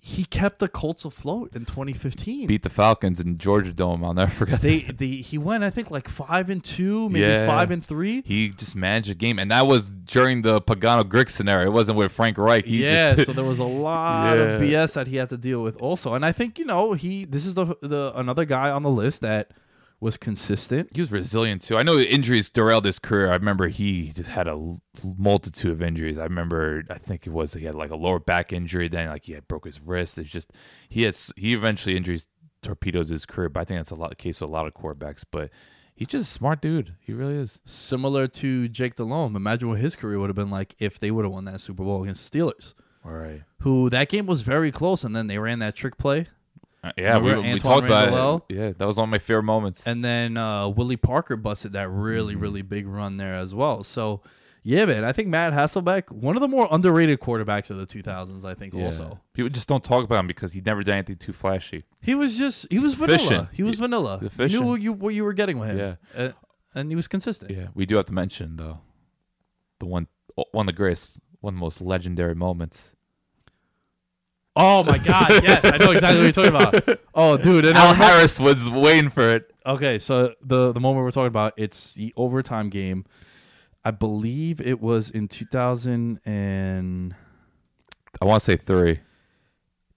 he kept the Colts afloat in 2015. Beat the Falcons in Georgia Dome. I'll never forget. they that. the he went I think like five and two, maybe Yeah. five and three. He just managed the game, and that was during the Pagano Grigson scenario. It wasn't with Frank Reich. He yeah, just- so there was a lot of BS that he had to deal with also, and I think you know he this is the the another guy on the list that was consistent. he was resilient too. I know injuries derailed his career. I remember he just had a multitude of injuries. I remember, I think it was he had like a lower back injury. Then like he had broke his wrist. It's just he has he eventually injuries torpedoes his career. But I think that's a lot the case with a lot of quarterbacks. But he's just a smart dude. He really is. Similar to Jake Delhomme. Imagine what his career would have been like if they would have won that Super Bowl against the Steelers. All right. Who that game was very close, and then they ran that trick play, Uh, yeah, we, we talked about Randall? it. Yeah, that was one of my favorite moments. and then uh, Willie Parker busted that really Mm-hmm. really big run there as well. So. Yeah, man. I think Matt Hasselbeck, one of the more underrated quarterbacks of the 2000s. I think Yeah. also people just don't talk about him because he never did anything too flashy. he was just he was vanilla. Efficient. He was vanilla. You knew what you what you were getting with him. Yeah. Uh, and he was consistent. Yeah, we do have to mention though the one one of the greatest, one of the most legendary moments. Oh my God! Yes, I know exactly what you're talking about. Oh, dude, and Al Harris was waiting for it. Okay, so the the moment we're talking about, it's the overtime game. I believe it was in 2000 and I want to say three.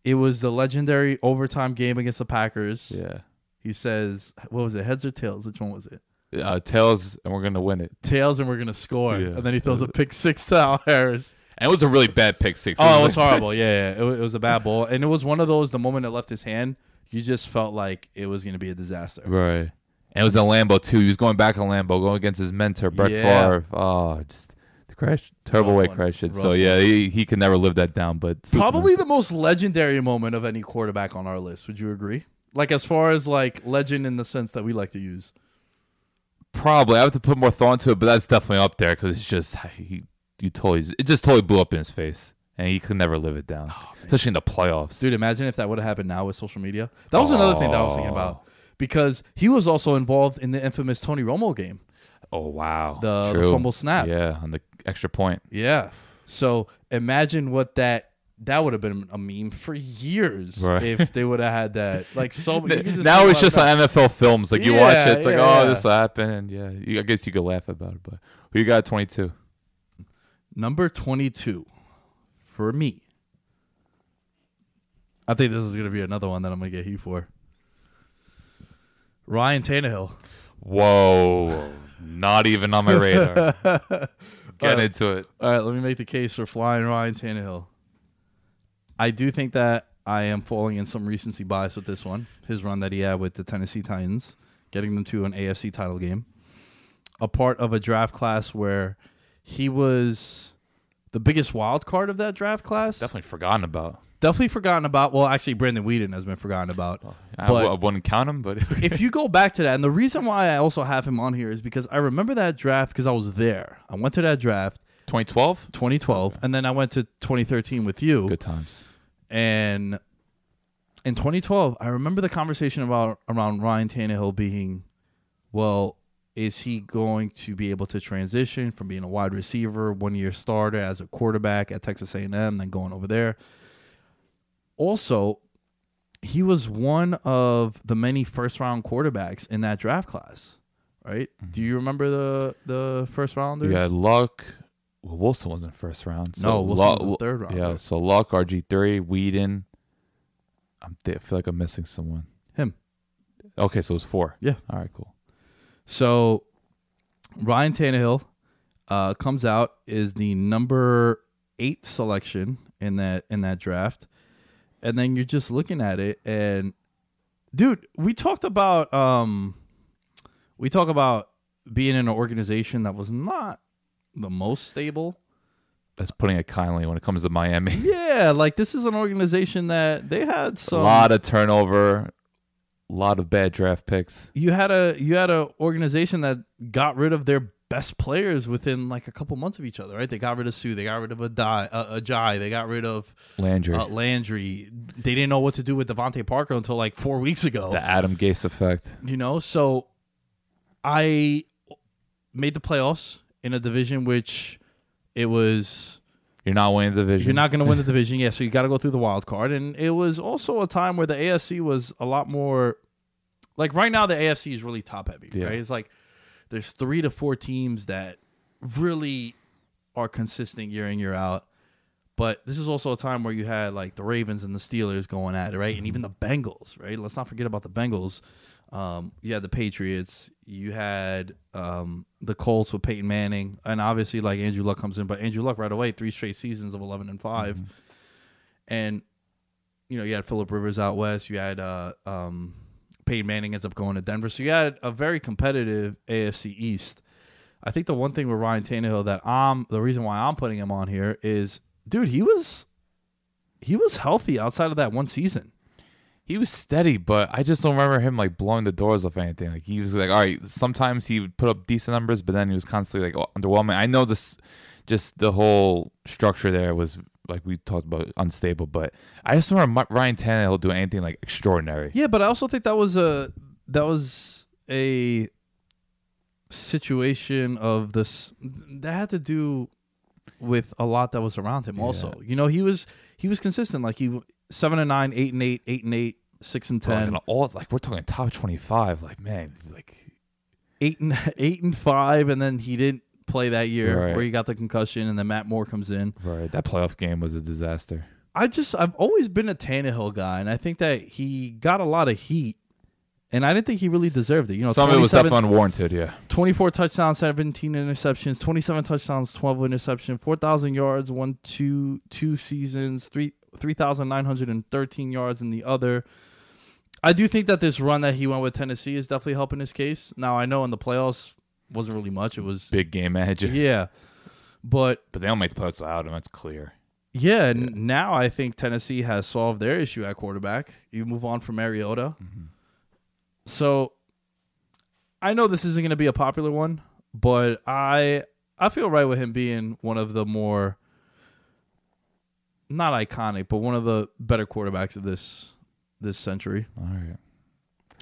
it was the legendary overtime game against the Packers. Yeah, He says, "What was it? Heads or tails? Which one was it? uh, tails, and we're gonna win it. Tails, and we're gonna score." Yeah. And then he throws a pick six to Al Harris. And it was a really bad pick six. Oh, it was like- horrible. Yeah, yeah. It, it was a bad ball, and it was one of those. The moment it left his hand, you just felt like it was gonna be a disaster. right. And it was a Lambeau too. He was going back on Lambeau, going against his mentor Brett Yeah. Favre. Oh, just the crash, terrible Rough way one. crash it. So yeah, he, he can never live that down. But Probably the most legendary moment of any quarterback on our list. Would you agree? Like as far as like legend in the sense that we like to use. Probably, I have to put more thought into it, but that's definitely up there because it's just he, you totally, it just totally blew up in his face, and he could never live it down, oh, especially in the playoffs. Dude, imagine if that would have happened now with social media. That was another thing that I was thinking about oh. because he was also involved in the infamous Tony Romo game. oh wow, The- the fumble snap. yeah, on the extra point. Yeah. So imagine what that that would have been a meme for years Right. if they would have had that. Like so now it's just on NFL films. Like you watch it, it's like, oh, yeah. this will happen, and yeah, you, I guess you could laugh about it. But who you got? Twenty two. Number 22 for me. I think this is going to be another one that I'm going to get heat for. Ryan Tannehill. Whoa, not even on my radar. Get Uh, into it. All right, let me make the case for flying Ryan Tannehill. I do think that I am falling in some recency bias with this one. His run that he had with the Tennessee Titans, getting them to an AFC title game. A part of a draft class where he was the biggest wild card of that draft class. Definitely forgotten about. Definitely forgotten about. Well, actually, Brandon Weeden has been forgotten about. I, But- w- I wouldn't count him, but if you go back to that, and the reason why I also have him on here is because I remember that draft because I was there. I went to that draft 2012, 2012, and then I went to 2013 with you. good times. And in 2012, I remember the conversation about around Ryan Tannehill being, well, is he going to be able to transition from being a wide receiver, one year starter as a quarterback at Texas A&M, then going over there? Also, he was one of the many first round quarterbacks in that draft class, right? Mm-hmm. Do you remember the the first rounders? Had Luck. Well, Wilson wasn't first round. No, Wilson was the third round. Yeah, so Luck, RG three, Weeden. I'm th- I feel like I'm missing someone. Him. Okay, so it was four. Yeah. All right, cool. So Ryan Tannehill uh, comes out is the number eight selection in that in that draft, and then you're just looking at it and, dude, we talked about um, we talk about being in an organization that was not the most stable. That's putting it kindly when it comes to Miami. Yeah, like this is an organization that they had a some lot of turnover, a lot of bad draft picks. you had a you had an organization that got rid of their best players within like a couple months of each other, right? They got rid of Suh, they got rid of a die, a, Jai, they got rid of Landry, uh, Landry. They didn't know what to do with DeVante Parker until like four weeks ago. the Adam Gase effect. You know, so I made the playoffs in a division which it was You're not winning the division. you're not going to win the division, yeah. So you got to go through the wild card, and it was also a time where the AFC was a lot more like right now. The AFC is really top heavy, Yeah. right? It's like there's three to four teams that really are consistent year in year out. But this is also a time where you had like the Ravens and the Steelers going at it, right? And even mm-hmm. the Bengals, right? Let's not forget about the Bengals. Um, you had the Patriots, you had um, the Colts with Peyton Manning, and obviously like Andrew Luck comes in, but Andrew Luck right away, three straight seasons of eleven and 5 and you know you had Philip Rivers out west, you had uh, um, Peyton Manning ends up going to Denver, so you had a very competitive AFC East. I think the one thing with Ryan Tannehill that I'm the reason why I'm putting him on here is, dude, he was he was healthy outside of that one season. He was steady, but I just don't remember him like blowing the doors off anything. Like he was like, all right, sometimes he would put up decent numbers, but then he was constantly like underwhelming. I know this, just the whole structure there was like we talked about unstable, but I just don't remember Ryan Tannehill doing anything like extraordinary. Yeah, but I also think that was a that was a situation of this that had to do with a lot that was around him. Also, you know, he was he was consistent. Like he seven and nine, eight and eight, eight and eight, six and like, ten, an all like we're talking top twenty five. Like man, like eight and eight and five, and then he didn't play that year Right. where he got the concussion, and then Matt Moore comes in. right, that playoff game was a disaster. I just I've always been a Tannehill guy, and I think that he got a lot of heat. And I didn't think he really deserved it. You know, Some of it was definitely unwarranted. Yeah, 24 touchdowns, 17 interceptions, 27 touchdowns, 12 interception, 4,000 yards, one, two, two seasons, three, 3,913 yards in the other. I do think that this run that he went with Tennessee is definitely helping his case. Now, I know in the playoffs wasn't really much. It was, big game manager. yeah. But But they don't make the playoffs without him. That's clear. yeah, n now I think Tennessee has solved their issue at quarterback. You move on from Mariota. Mm-hmm. So I know this isn't going to be a popular one, but I I feel right with him being one of the more not iconic, but one of the better quarterbacks of this this century. All right.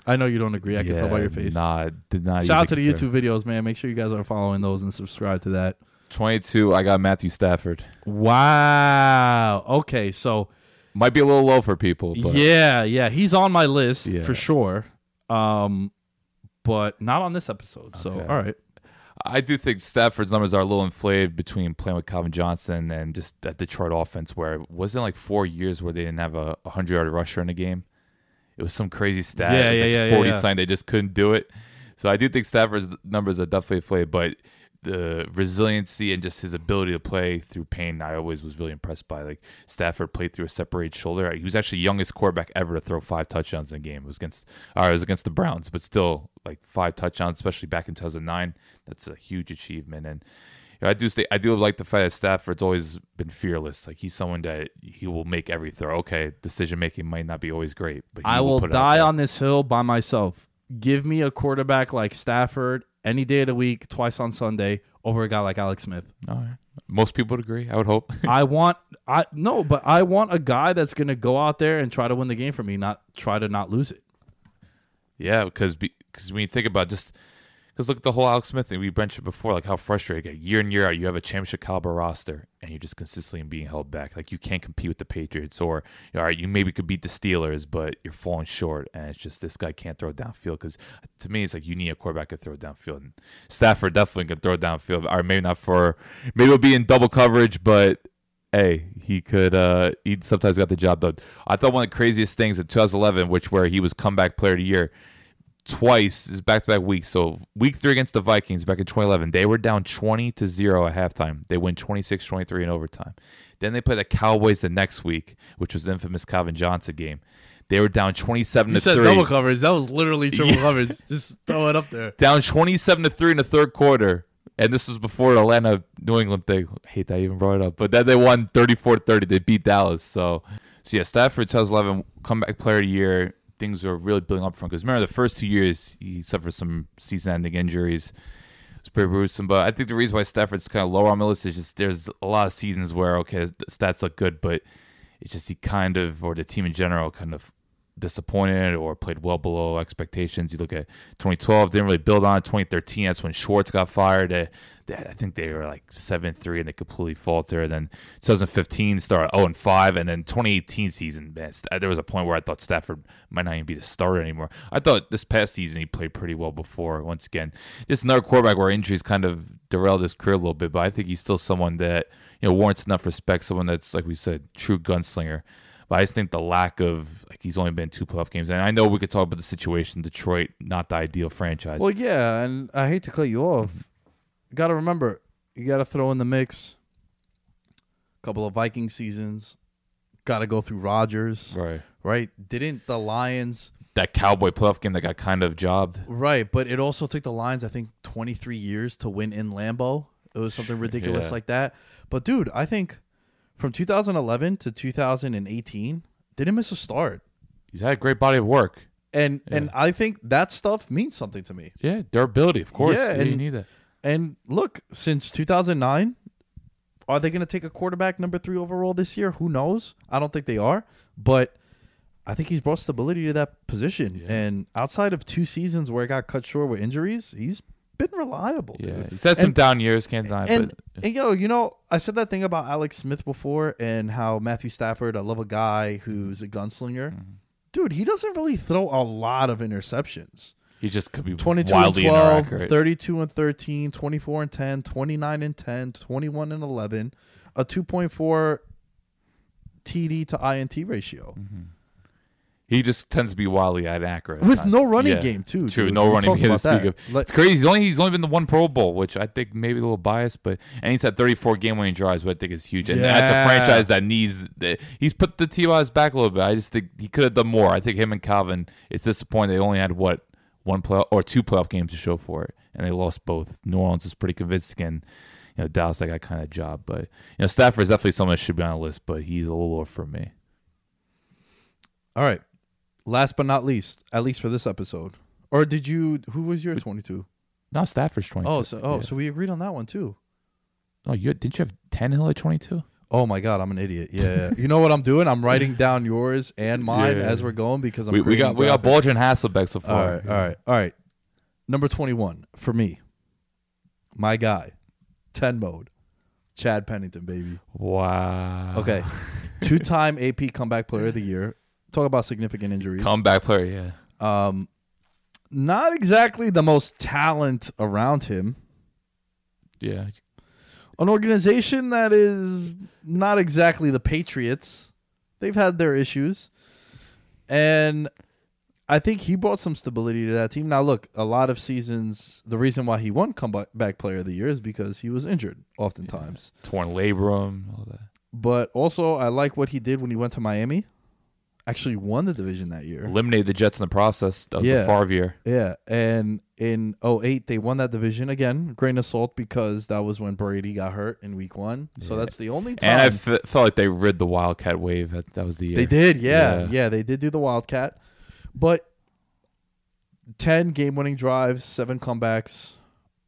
I know you don't agree. I can tell by your face. Nah, did not. Shout out to the. YouTube videos, man. Make sure you guys are following those and subscribe to that. 22, I got Matthew Stafford. Wow. Okay, so Might be a little low for people, but yeah, yeah, he's on my list Yeah. for sure. Um, but not on this episode. So Okay. all right. I do think Stafford's numbers are a little inflated between playing with Calvin Johnson and just that Detroit offense, where it wasn't like four years where they didn't have a 100 yard rusher in a game. It was some crazy stat. Yeah, yeah, like yeah, yeah, 40 yeah. sign. They just couldn't do it. So I do think Stafford's numbers are definitely inflated, but the resiliency and just his ability to play through pain, I always was really impressed by. Like Stafford played through a separated shoulder. He was actually youngest quarterback ever to throw five touchdowns in a game. It was against, or it was against the Browns, but still like five touchdowns, especially back in 2009. That's a huge achievement. And you know, I do stay, I do like the fact that Stafford's always been fearless. Like he's someone that he will make every throw. Okay, decision making might not be always great, but he I will put it out die on this hill by myself. Give me a quarterback like Stafford any day of the week, twice on Sunday, over a guy like Alex Smith. All right. Most people would agree. I would hope. I want I no, but I want a guy that's gonna go out there and try to win the game for me, not try to not lose it. Yeah, because because when you think about just Because look at the whole Alex Smith thing. We mentioned before, like how frustrating. Year in year out, you have a championship caliber roster, and you're just consistently being held back. Like you can't compete with the Patriots, or you all right, you maybe could beat the Steelers, but you're falling short. And it's just this guy can't throw downfield. Because to me, it's like you need a quarterback to throw downfield. And Stafford definitely can throw downfield. Or maybe not for maybe it'll be in double coverage, but hey, he could. uh He sometimes got the job done. I thought one of the craziest things in 2011, which where he was comeback player of the year twice is back to back weeks. So week three against the Vikings back in 2011, they were down 20 to zero at halftime. They win 26-23 in overtime. Then they play the Cowboys the next week, which was the infamous Calvin Johnson game. They were down 27 You to said 3. double coverage. That was literally triple Yeah. coverage. Just throw it up there. down 27 to 3 in the third quarter. And this was before Atlanta New England thing. I hate that I even brought it up. But then they won 34 30. They beat Dallas. So, so yeah, Stafford 2011 comeback player of the year. Things were really building up for him. Because remember, the first two years, he suffered some season ending injuries. It was pretty gruesome. But I think the reason why Stafford's kind of lower on my list is just there's a lot of seasons where, okay, stats look good, but it's just he kind of, or the team in general, kind of disappointed or played well below expectations. You look at 2012, didn't really build on it. 2013, that's when Schwartz got fired. I think they were like 7 3 and they completely faltered. Then 2015 started 0 and 5. And then 2018 season, man, there was a point where I thought Stafford might not even be the starter anymore. I thought this past season he played pretty well before. Once again, just another quarterback where injuries kind of derailed his career a little bit, but I think he's still someone that you know warrants enough respect. Someone that's like we said, true gunslinger. But I just think the lack of like he's only been two playoff games, and I know we could talk about the situation. Detroit, not the ideal franchise. Well, yeah, and I hate to cut you off. Mm-hmm. You got to remember, you got to throw in the mix. A couple of Viking seasons. Got to go through Rodgers, right, right? Didn't the Lions? that Cowboy playoff game that got kind of jobbed. Right, but it also took the Lions, I think, 23 years to win in Lambeau. It was something ridiculous Yeah. like that. But dude, I think from 2011 to 2018, didn't miss a start. He's had a great body of work. And and I think that stuff means something to me. Yeah, durability, of course. Yeah, Yeah, you and- need that. And look, since 2009, are they going to take a quarterback number three overall this year? Who knows? I don't think they are, but I think he's brought stability to that position. Yeah. And outside of two seasons where it got cut short with injuries, he's been reliable. Yeah, dude. he's had some And- down years, can't deny. And, but and yo, you know, I said that thing about Alex Smith before and how Matthew Stafford, I love a guy who's a gunslinger. Mm-hmm. Dude, he doesn't really throw a lot of interceptions. he just could be 22 wildly and 12, inaccurate. 32 and 13, 24 and 10, 29 and 10, 21 and 11, a 2.4 TD to INT ratio. He just tends to be wildly inaccurate at With times. no running game, too, True, dude. no We running game to speak that. of. Let- it's crazy. He's only he's only been the one Pro Bowl, which I think maybe a little biased, but and he's had 34 game winning drives, which I think is huge. And that's a franchise that needs. that- He's put the his back a little bit. I just think he could have done more. I think him and Calvin. It's disappointing they only had what one play or two playoff games to show for it, and they lost both. New Orleans is pretty convincing, and you know Dallas they got kind of job. But you know Stafford is definitely someone that should be on the list, but he's a little lower for me. All right. Last but not least, at least for this episode. Or did you, who was your 22? No, Stafford's 22. Oh, so, oh, Yeah. so we agreed on that one, too. Oh, you didn't you have Tannehill at 22? Oh my God, I'm an idiot. Yeah, yeah. you know what I'm doing? I'm writing down yours and mine Yeah. as we're going because I'm We, we got we got graphics. Bulger and Hasselbeck so All far. right, all right, all right. Number 21 for me, my guy, 10 mode, Chad Pennington, baby. Wow. Okay. Two time AP comeback player of the year. Talk about significant injuries. Comeback player, yeah. um, not exactly the most talent around him. Yeah. An organization that is not exactly the Patriots. They've had their issues. And I think he brought some stability to that team. Now, look, a lot of seasons, the reason why he won comeback player of the year is because he was injured oftentimes. Torn labrum, all that. But also, I like what he did when he went to Miami. Actually, won the division that year. Eliminated the Jets in the process. That was Yeah. the Favre year. Yeah, and in 08, they won that division again. Grain of salt because that was when Brady got hurt in week one. So Yeah. that's the only time And I f- felt like they rid the Wildcat wave. That, that was the year. they did. Yeah, Yeah. yeah, they did do the Wildcat, but 10 game-winning drives, seven comebacks,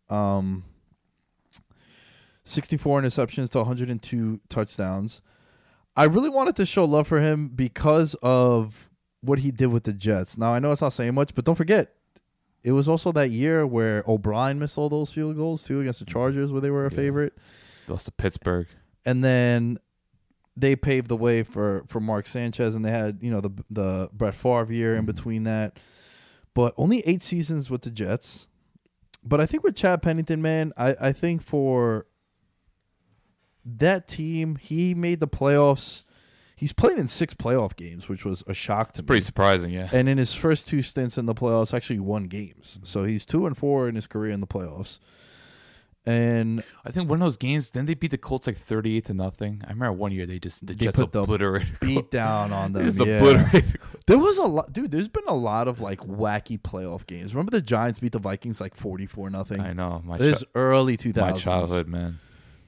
um, 64 interceptions to 102 touchdowns. I really wanted to show love for him because of what he did with the Jets. Now I know it's not saying much, but don't forget it was also that year where O'Brien missed all those field goals too against the Chargers, where they were a Yeah. favorite, Lost to Pittsburgh. and then they paved the way for for Mark Sanchez, and they had you know the the Brett Favre year in mm-hmm. between that, but only eight seasons with the Jets. But I think with Chad Pennington, man, I I think for that team, he made the playoffs. He's played in six playoff games, which was a shock to me. Pretty surprising, yeah. And in his first two stints in the playoffs, actually won games. So he's two and four in his career in the playoffs. And I think one of those games, then they beat the Colts like thirty-eight to nothing. I remember one year they just the They Jets put the obliterated. the beat down on them. just yeah. obliterated. There was a lot, dude. There's been a lot of like wacky playoff games. Remember the Giants beat the Vikings like forty four nothing. I know my This chi- early two my childhood, man.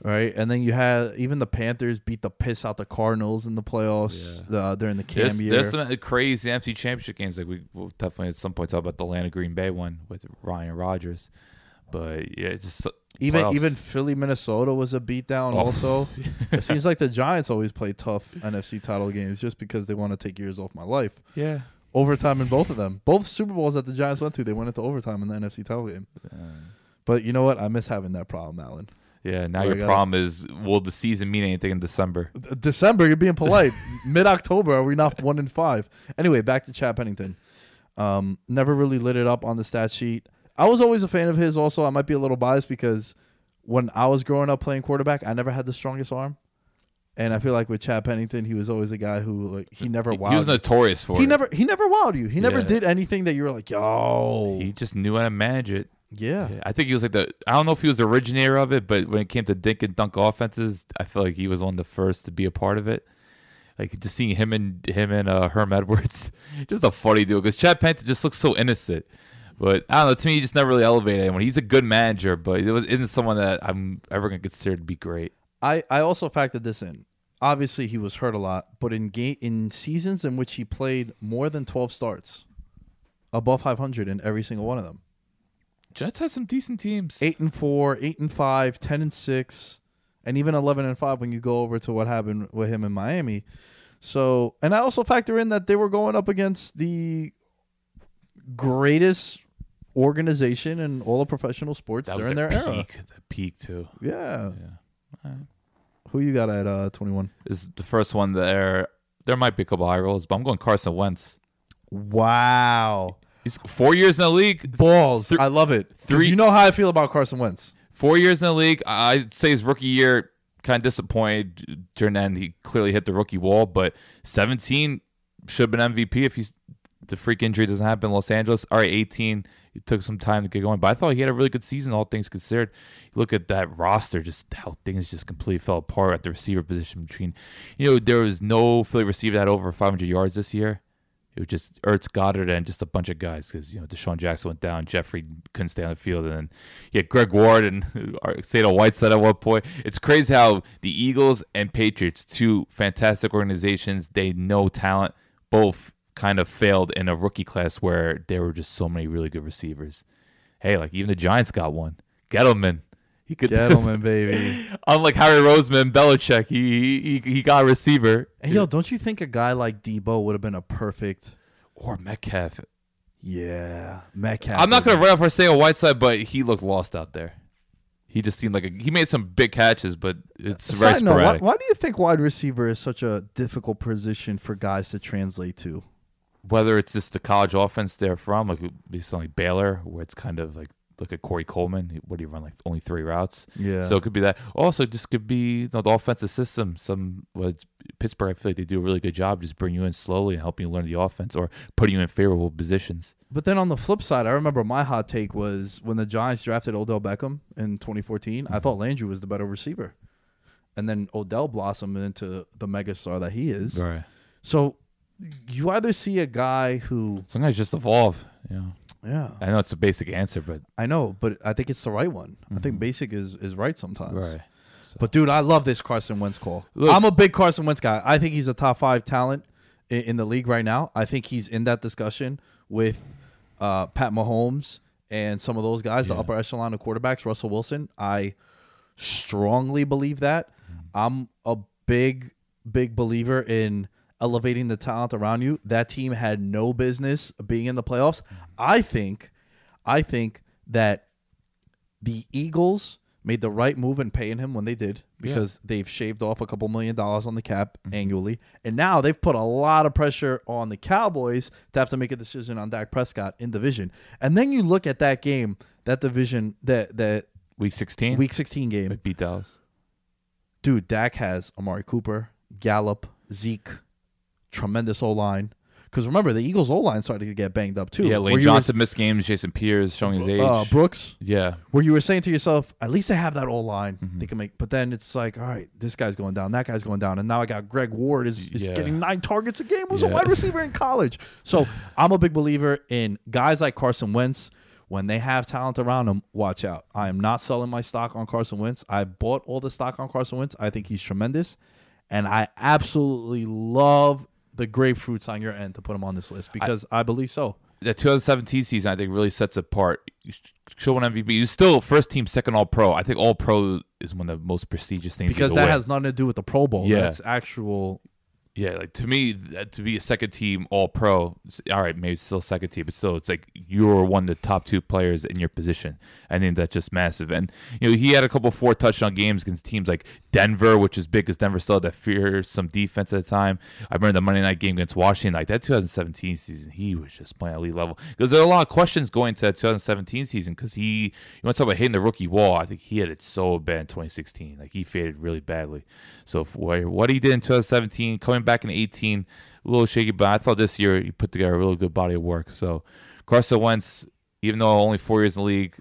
Right? And then you had even the Panthers beat the piss out the Cardinals in the playoffs uh, during the Cam There's, year. there's some crazy NFC Championship games. Like we will definitely at some point talk about the Atlanta Green Bay one with Ryan Rodgers. But yeah, it's just even playoffs. even Philly Minnesota was a beatdown. Oh. Also, it seems like the Giants always play tough NFC title games just because they want to take years off my life. yeah. Overtime in both of them, both Super Bowls that the Giants went to, they went into overtime in the NFC title game. But you know what? I miss having that problem, Alan. Yeah, now Where your problem is will the season mean anything in December? December, you're being polite. Mid October, are we not one in five? Anyway, back to Chad Pennington. Um, never really lit it up on the stat sheet. I was always a fan of his. Also, I might be a little biased because when I was growing up playing quarterback, I never had the strongest arm, and I feel like with Chad Pennington, he was always a guy who like he never wowed. he was notorious for he it. never he never wowed you. He never Yeah. did anything that you were like, yo, He just knew how to manage it. Yeah. Yeah, I think he was like the. I don't know if he was the originator of it, but when it came to dink and dunk offenses, I feel like he was one of the first to be a part of it. Like just seeing him and him and uh, Herm Edwards, just a funny dude. Because Chad Pennington just looks so innocent, but I don't know. To me, he just never really elevated anyone. He's a good manager, but it was isn't someone that I'm ever gonna consider to be great. I, I also factored this in. Obviously, he was hurt a lot, but in game in seasons in which he played more than twelve starts, above five hundred in every single one of them. Jets had some decent teams. Eight and four, eight and five, ten and six, and even eleven and five when you go over to what happened with him in Miami. So, and I also factor in that they were going up against the greatest organization in all of professional sports that was during their, their, era. peak. The peak too. Yeah. Yeah. Who you got at uh, twenty one? Is the first one there. There might be a couple high rolls, but I'm going Carson Wentz. Wow. He's four years in the league. Balls. Three- I love it. Three. You know how I feel about Carson Wentz. Four years in the league. I- I'd say his rookie year kind of disappointed. During the end, he clearly hit the rookie wall. But 17 should have been MVP if he's the freak injury doesn't happen in Los Angeles. All right, 18. It took some time to get going, but I thought he had a really good season, all things considered. You look at that roster, just how things just completely fell apart at the receiver position. Between, you know, there was no Philly receiver that had over 500 yards this year. It was just Ertz, Goedert, and just a bunch of guys because you know DeSean Jackson went down, Jeffery couldn't stay on the field, and then you had Greg Ward and Sado Whiteside at one point. It's crazy how the Eagles and Patriots, two fantastic organizations, they know talent, both kind of failed in a rookie class where there were just so many really good receivers. Hey, like even the Giants got one, Gettleman. He could Gentleman, baby. Unlike Harry Roseman, Belichick, he, he he got a receiver. And yo, don't you think a guy like Deebo would have been a perfect? or Metcalf. Yeah, Metcalf. I'm not gonna run off for saying a Whiteside, but he looked lost out there. He just seemed like a, he made some big catches, but it's very Side note, why, sporadic. why do you think wide receiver is such a difficult position for guys to translate to? Whether it's just the college offense they're from, like on like Baylor, where it's kind of like look at Corey Coleman. What do you run like only three routes? Yeah. So it could be that. Also, just could be you know, the offensive system. Some well, Pittsburgh. I feel like they do a really good job just bring you in slowly and helping you learn the offense or putting you in favorable positions. But then on the flip side, I remember my hot take was when the Giants drafted Odell Beckham in 2014. Mm-hmm. I thought Landry was the better receiver, and then Odell blossomed into the megastar that he is. Right. So you either see a guy who, Sometimes just evolve. Yeah. yeah, I know it's a basic answer, but I know, but I think it's the right one. I think basic is is right sometimes. Mm-hmm. right. But dude, I love this Carson Wentz call. Look- I'm a big Carson Wentz guy. I think he's a top five talent in, in the league right now. I think he's in that discussion with uh, Pat Mahomes and some of those guys, the upper echelon of quarterbacks. Russell Wilson. I strongly believe that. I'm a big, big believer in elevating the talent around you. That team had no business being in the playoffs. Mm-hmm. I think. I think that the Eagles made the right move in paying him when they did because they've shaved off a couple million dollars on the cap mm-hmm. annually. And now they've put a lot of pressure on the Cowboys to have to make a decision on Dak Prescott in division. And then you look at that game, that division, that that Week 16? week 16 game. Like beat Dallas. Dude, Dak has Amari Cooper, Gallup, Zeke, tremendous O line. Because remember, the Eagles O line started to get banged up too. Yeah, Lane you were- Johnson missed games. Jason Pierce showing his age. uh, Brooks, yeah. where you were saying to yourself, at least they have that O line. Mm-hmm. They can make, but then it's like, all right, this guy's going down, that guy's going down, and now I got Greg Ward is, is Yeah. getting nine targets a game. Was a wide receiver in college. So I'm a big believer in guys like Carson Wentz. When they have talent around them, watch out. I am not selling my stock on Carson Wentz. I bought all the stock on Carson Wentz. I think he's tremendous, and I absolutely love the grapefruits on your end to put him on this list because I, believe so. The 2017 season, I think, really sets apart. You sh- show one MVP. You're still first team, second All Pro. I think All Pro is one of the most prestigious things. Because that win. has nothing to do with the Pro Bowl. Yeah. That's actual Yeah, like to me, uh, to be a second team All Pro, all right, maybe still second team, but still, it's like you're one of the top two players in your position. I think that's just massive. And you know, he had a couple four touchdown games against teams like Denver, which is big because Denver still had that fearsome defense at the time. I remember the Monday night game against Washington, like that 2017 season, he was just playing elite level. Because there are a lot of questions going to that 2017 season because he, you want to talk about hitting the rookie wall? I think he had it so bad in 2016, like he faded really badly. So for what what he did in 2017, coming back in 18, a little shaky, but I thought this year he put together a really good body of work. So Carson Wentz, even though only four years in the league,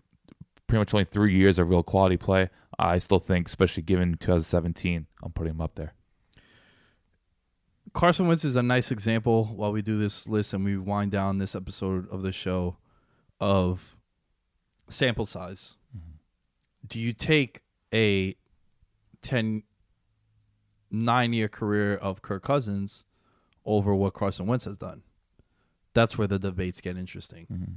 pretty much only three years of real quality play, I still think, especially given 2017, I'm putting him up there. Carson Wentz is a nice example while we do this list and we wind down this episode of the show of sample size. Mm-hmm. Do you take a 10 9 year career of Kirk Cousins over what Carson Wentz has done? That's where the debates get interesting. Mm-hmm.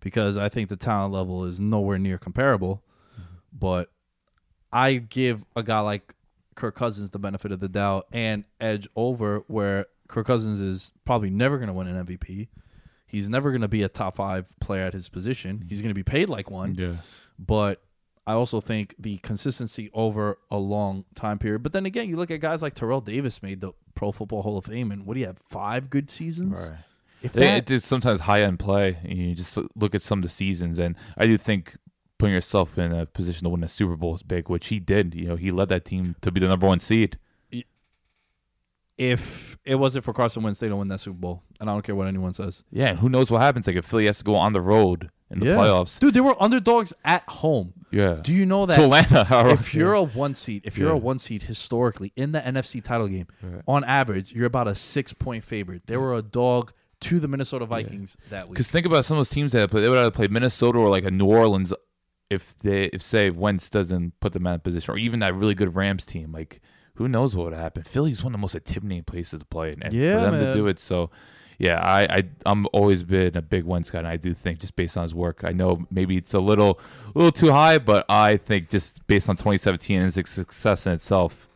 Because I think the talent level is nowhere near comparable, mm-hmm. but I give a guy like Kirk Cousins the benefit of the doubt and edge over where Kirk Cousins is probably never going to win an MVP. He's never going to be a top five player at his position. Mm-hmm. He's going to be paid like one. Yeah. But I also think the consistency over a long time period. But then again, you look at guys like Terrell Davis made the Pro Football Hall of Fame, and what do you have? Five good seasons. Right. If They- that, It is sometimes high end play. You just look at some of the seasons, and I do think putting yourself in a position to win a Super Bowl is big, which he did. You know, he led that team to be the number one seed. if it wasn't for Carson Wentz, they don't win that Super Bowl, and I don't care what anyone says. Yeah, and who knows what happens? Like if Philly has to go on the road in the playoffs. dude, they were underdogs at home. Yeah. Do you know that to Atlanta. if you're a one seed, if you're a one seed historically in the NFC title game, Right. on average, you're about a six point favorite. They were a dog to the Minnesota Vikings that week. Because think about some of those teams that play. They would either play Minnesota or like a New Orleans if they if say Wentz doesn't put them in that position, or even that really good Rams team. Like who knows what would happen? Philly's one of the most intimidating places to play, and Yeah, for them to do it. So yeah, I, I I'm always been a big Wentz and I do think just based on his work, I know maybe it's a little a little too high, but I think just based on 2017 and his success in itself,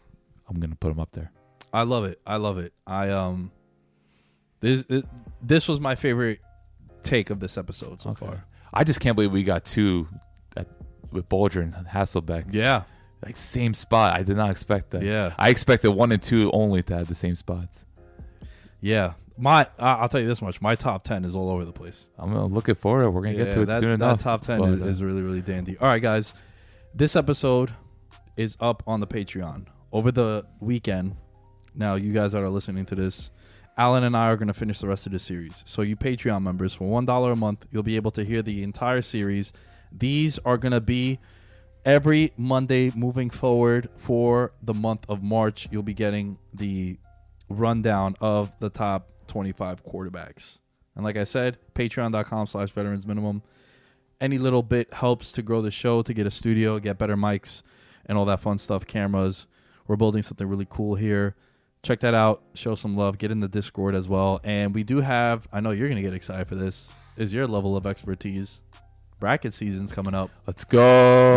I'm gonna put him up there. I love it. I love it. I um, this it, this was my favorite take of this episode so far. I just can't believe we got two at, with Bulger and Hasselbeck. Yeah, Like same spot. I did not expect that. Yeah. I expected one and two only to have the same spots. yeah. My I'll tell you this much: my top ten is all over the place. I'm looking forward. We're gonna get to it that, soon that enough. top ten is, is really really dandy. All right, guys, this episode is up on the Patreon over the weekend. Now, you guys that are listening to this, Alan and I are going to finish the rest of the series. So, you Patreon members, for one dollar a month, you'll be able to hear the entire series. These are going to be every Monday moving forward for the month of March. You'll be getting the rundown of the top 25 quarterbacks. And like I said, patreon.com slash veterans minimum. Any little bit helps to grow the show, to get a studio, get better mics, and all that fun stuff, cameras. We're building something really cool here. Check that out. Show some love. Get in the Discord as well. And we do have, I know you're going to get excited for this, is your level of expertise. Bracket season's coming up. let's go.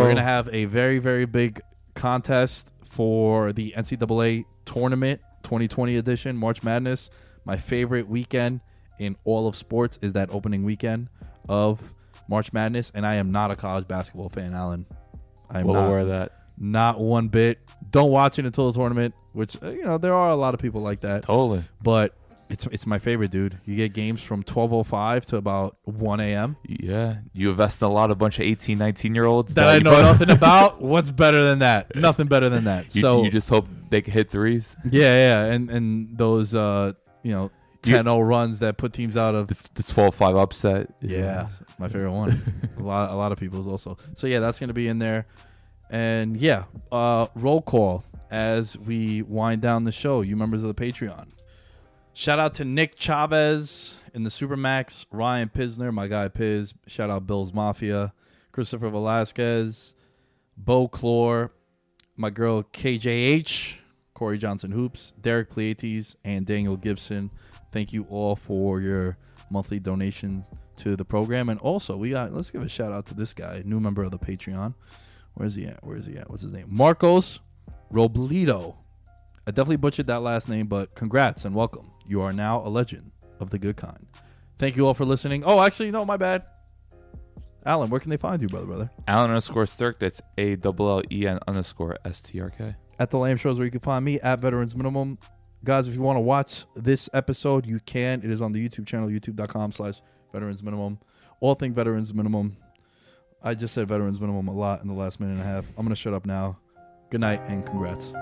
We're gonna have a very very big contest for the NCAA tournament 2020 edition, March Madness. My favorite weekend in all of sports is that opening weekend of March Madness, and I am not a college basketball fan, Alan. I am well not, aware of that. not one bit. Don't watch it until the tournament, which uh, you know there are a lot of people like that. Totally. But it's it's my favorite, dude. You get games from twelve oh five to about one a.m. Yeah, you invest in a lot of bunch of 18, 19 year olds that I know probably- nothing about. What's better than that? Nothing better than that. You, so you just hope they can hit threes. yeah, yeah, and and those uh you know You- 10-0 runs that put teams out of The, the 12-5 upset. yeah, my favorite one. a lot a lot of people's also. So yeah, that's gonna be in there, and yeah, uh roll call as we wind down the show. You members of the Patreon. Shout out to Nick Chavez in the Supermax, Ryan Pisner, my guy Piz. Shout out Bills Mafia, Christopher Velasquez, Bo Clore, my girl KJH, Corey Johnson Hoops, Derek Pleiades, and Daniel Gibson. Thank you all for your monthly donations to the program. And also, we got let's give a shout out to this guy, new member of the Patreon. Where's he at? Where's he at? What's his name? Marcos Robledo. I definitely butchered that last name, but congrats and welcome. You are now a legend of the good kind. Thank you all for listening. Oh, actually, no, my bad. Allen, where can they find you, brother, brother? Allen underscore Stirk. That's A double L E N underscore S T R K. At the Lamb Shows, where you can find me at Veterans Minimum. Guys, if you want to watch this episode, you can. It is on the YouTube channel, youtube.com slash Veterans Minimum. All thing Veterans Minimum. I just said Veterans Minimum a lot in the last minute and a half. I'm going to shut up now. Good night and congrats.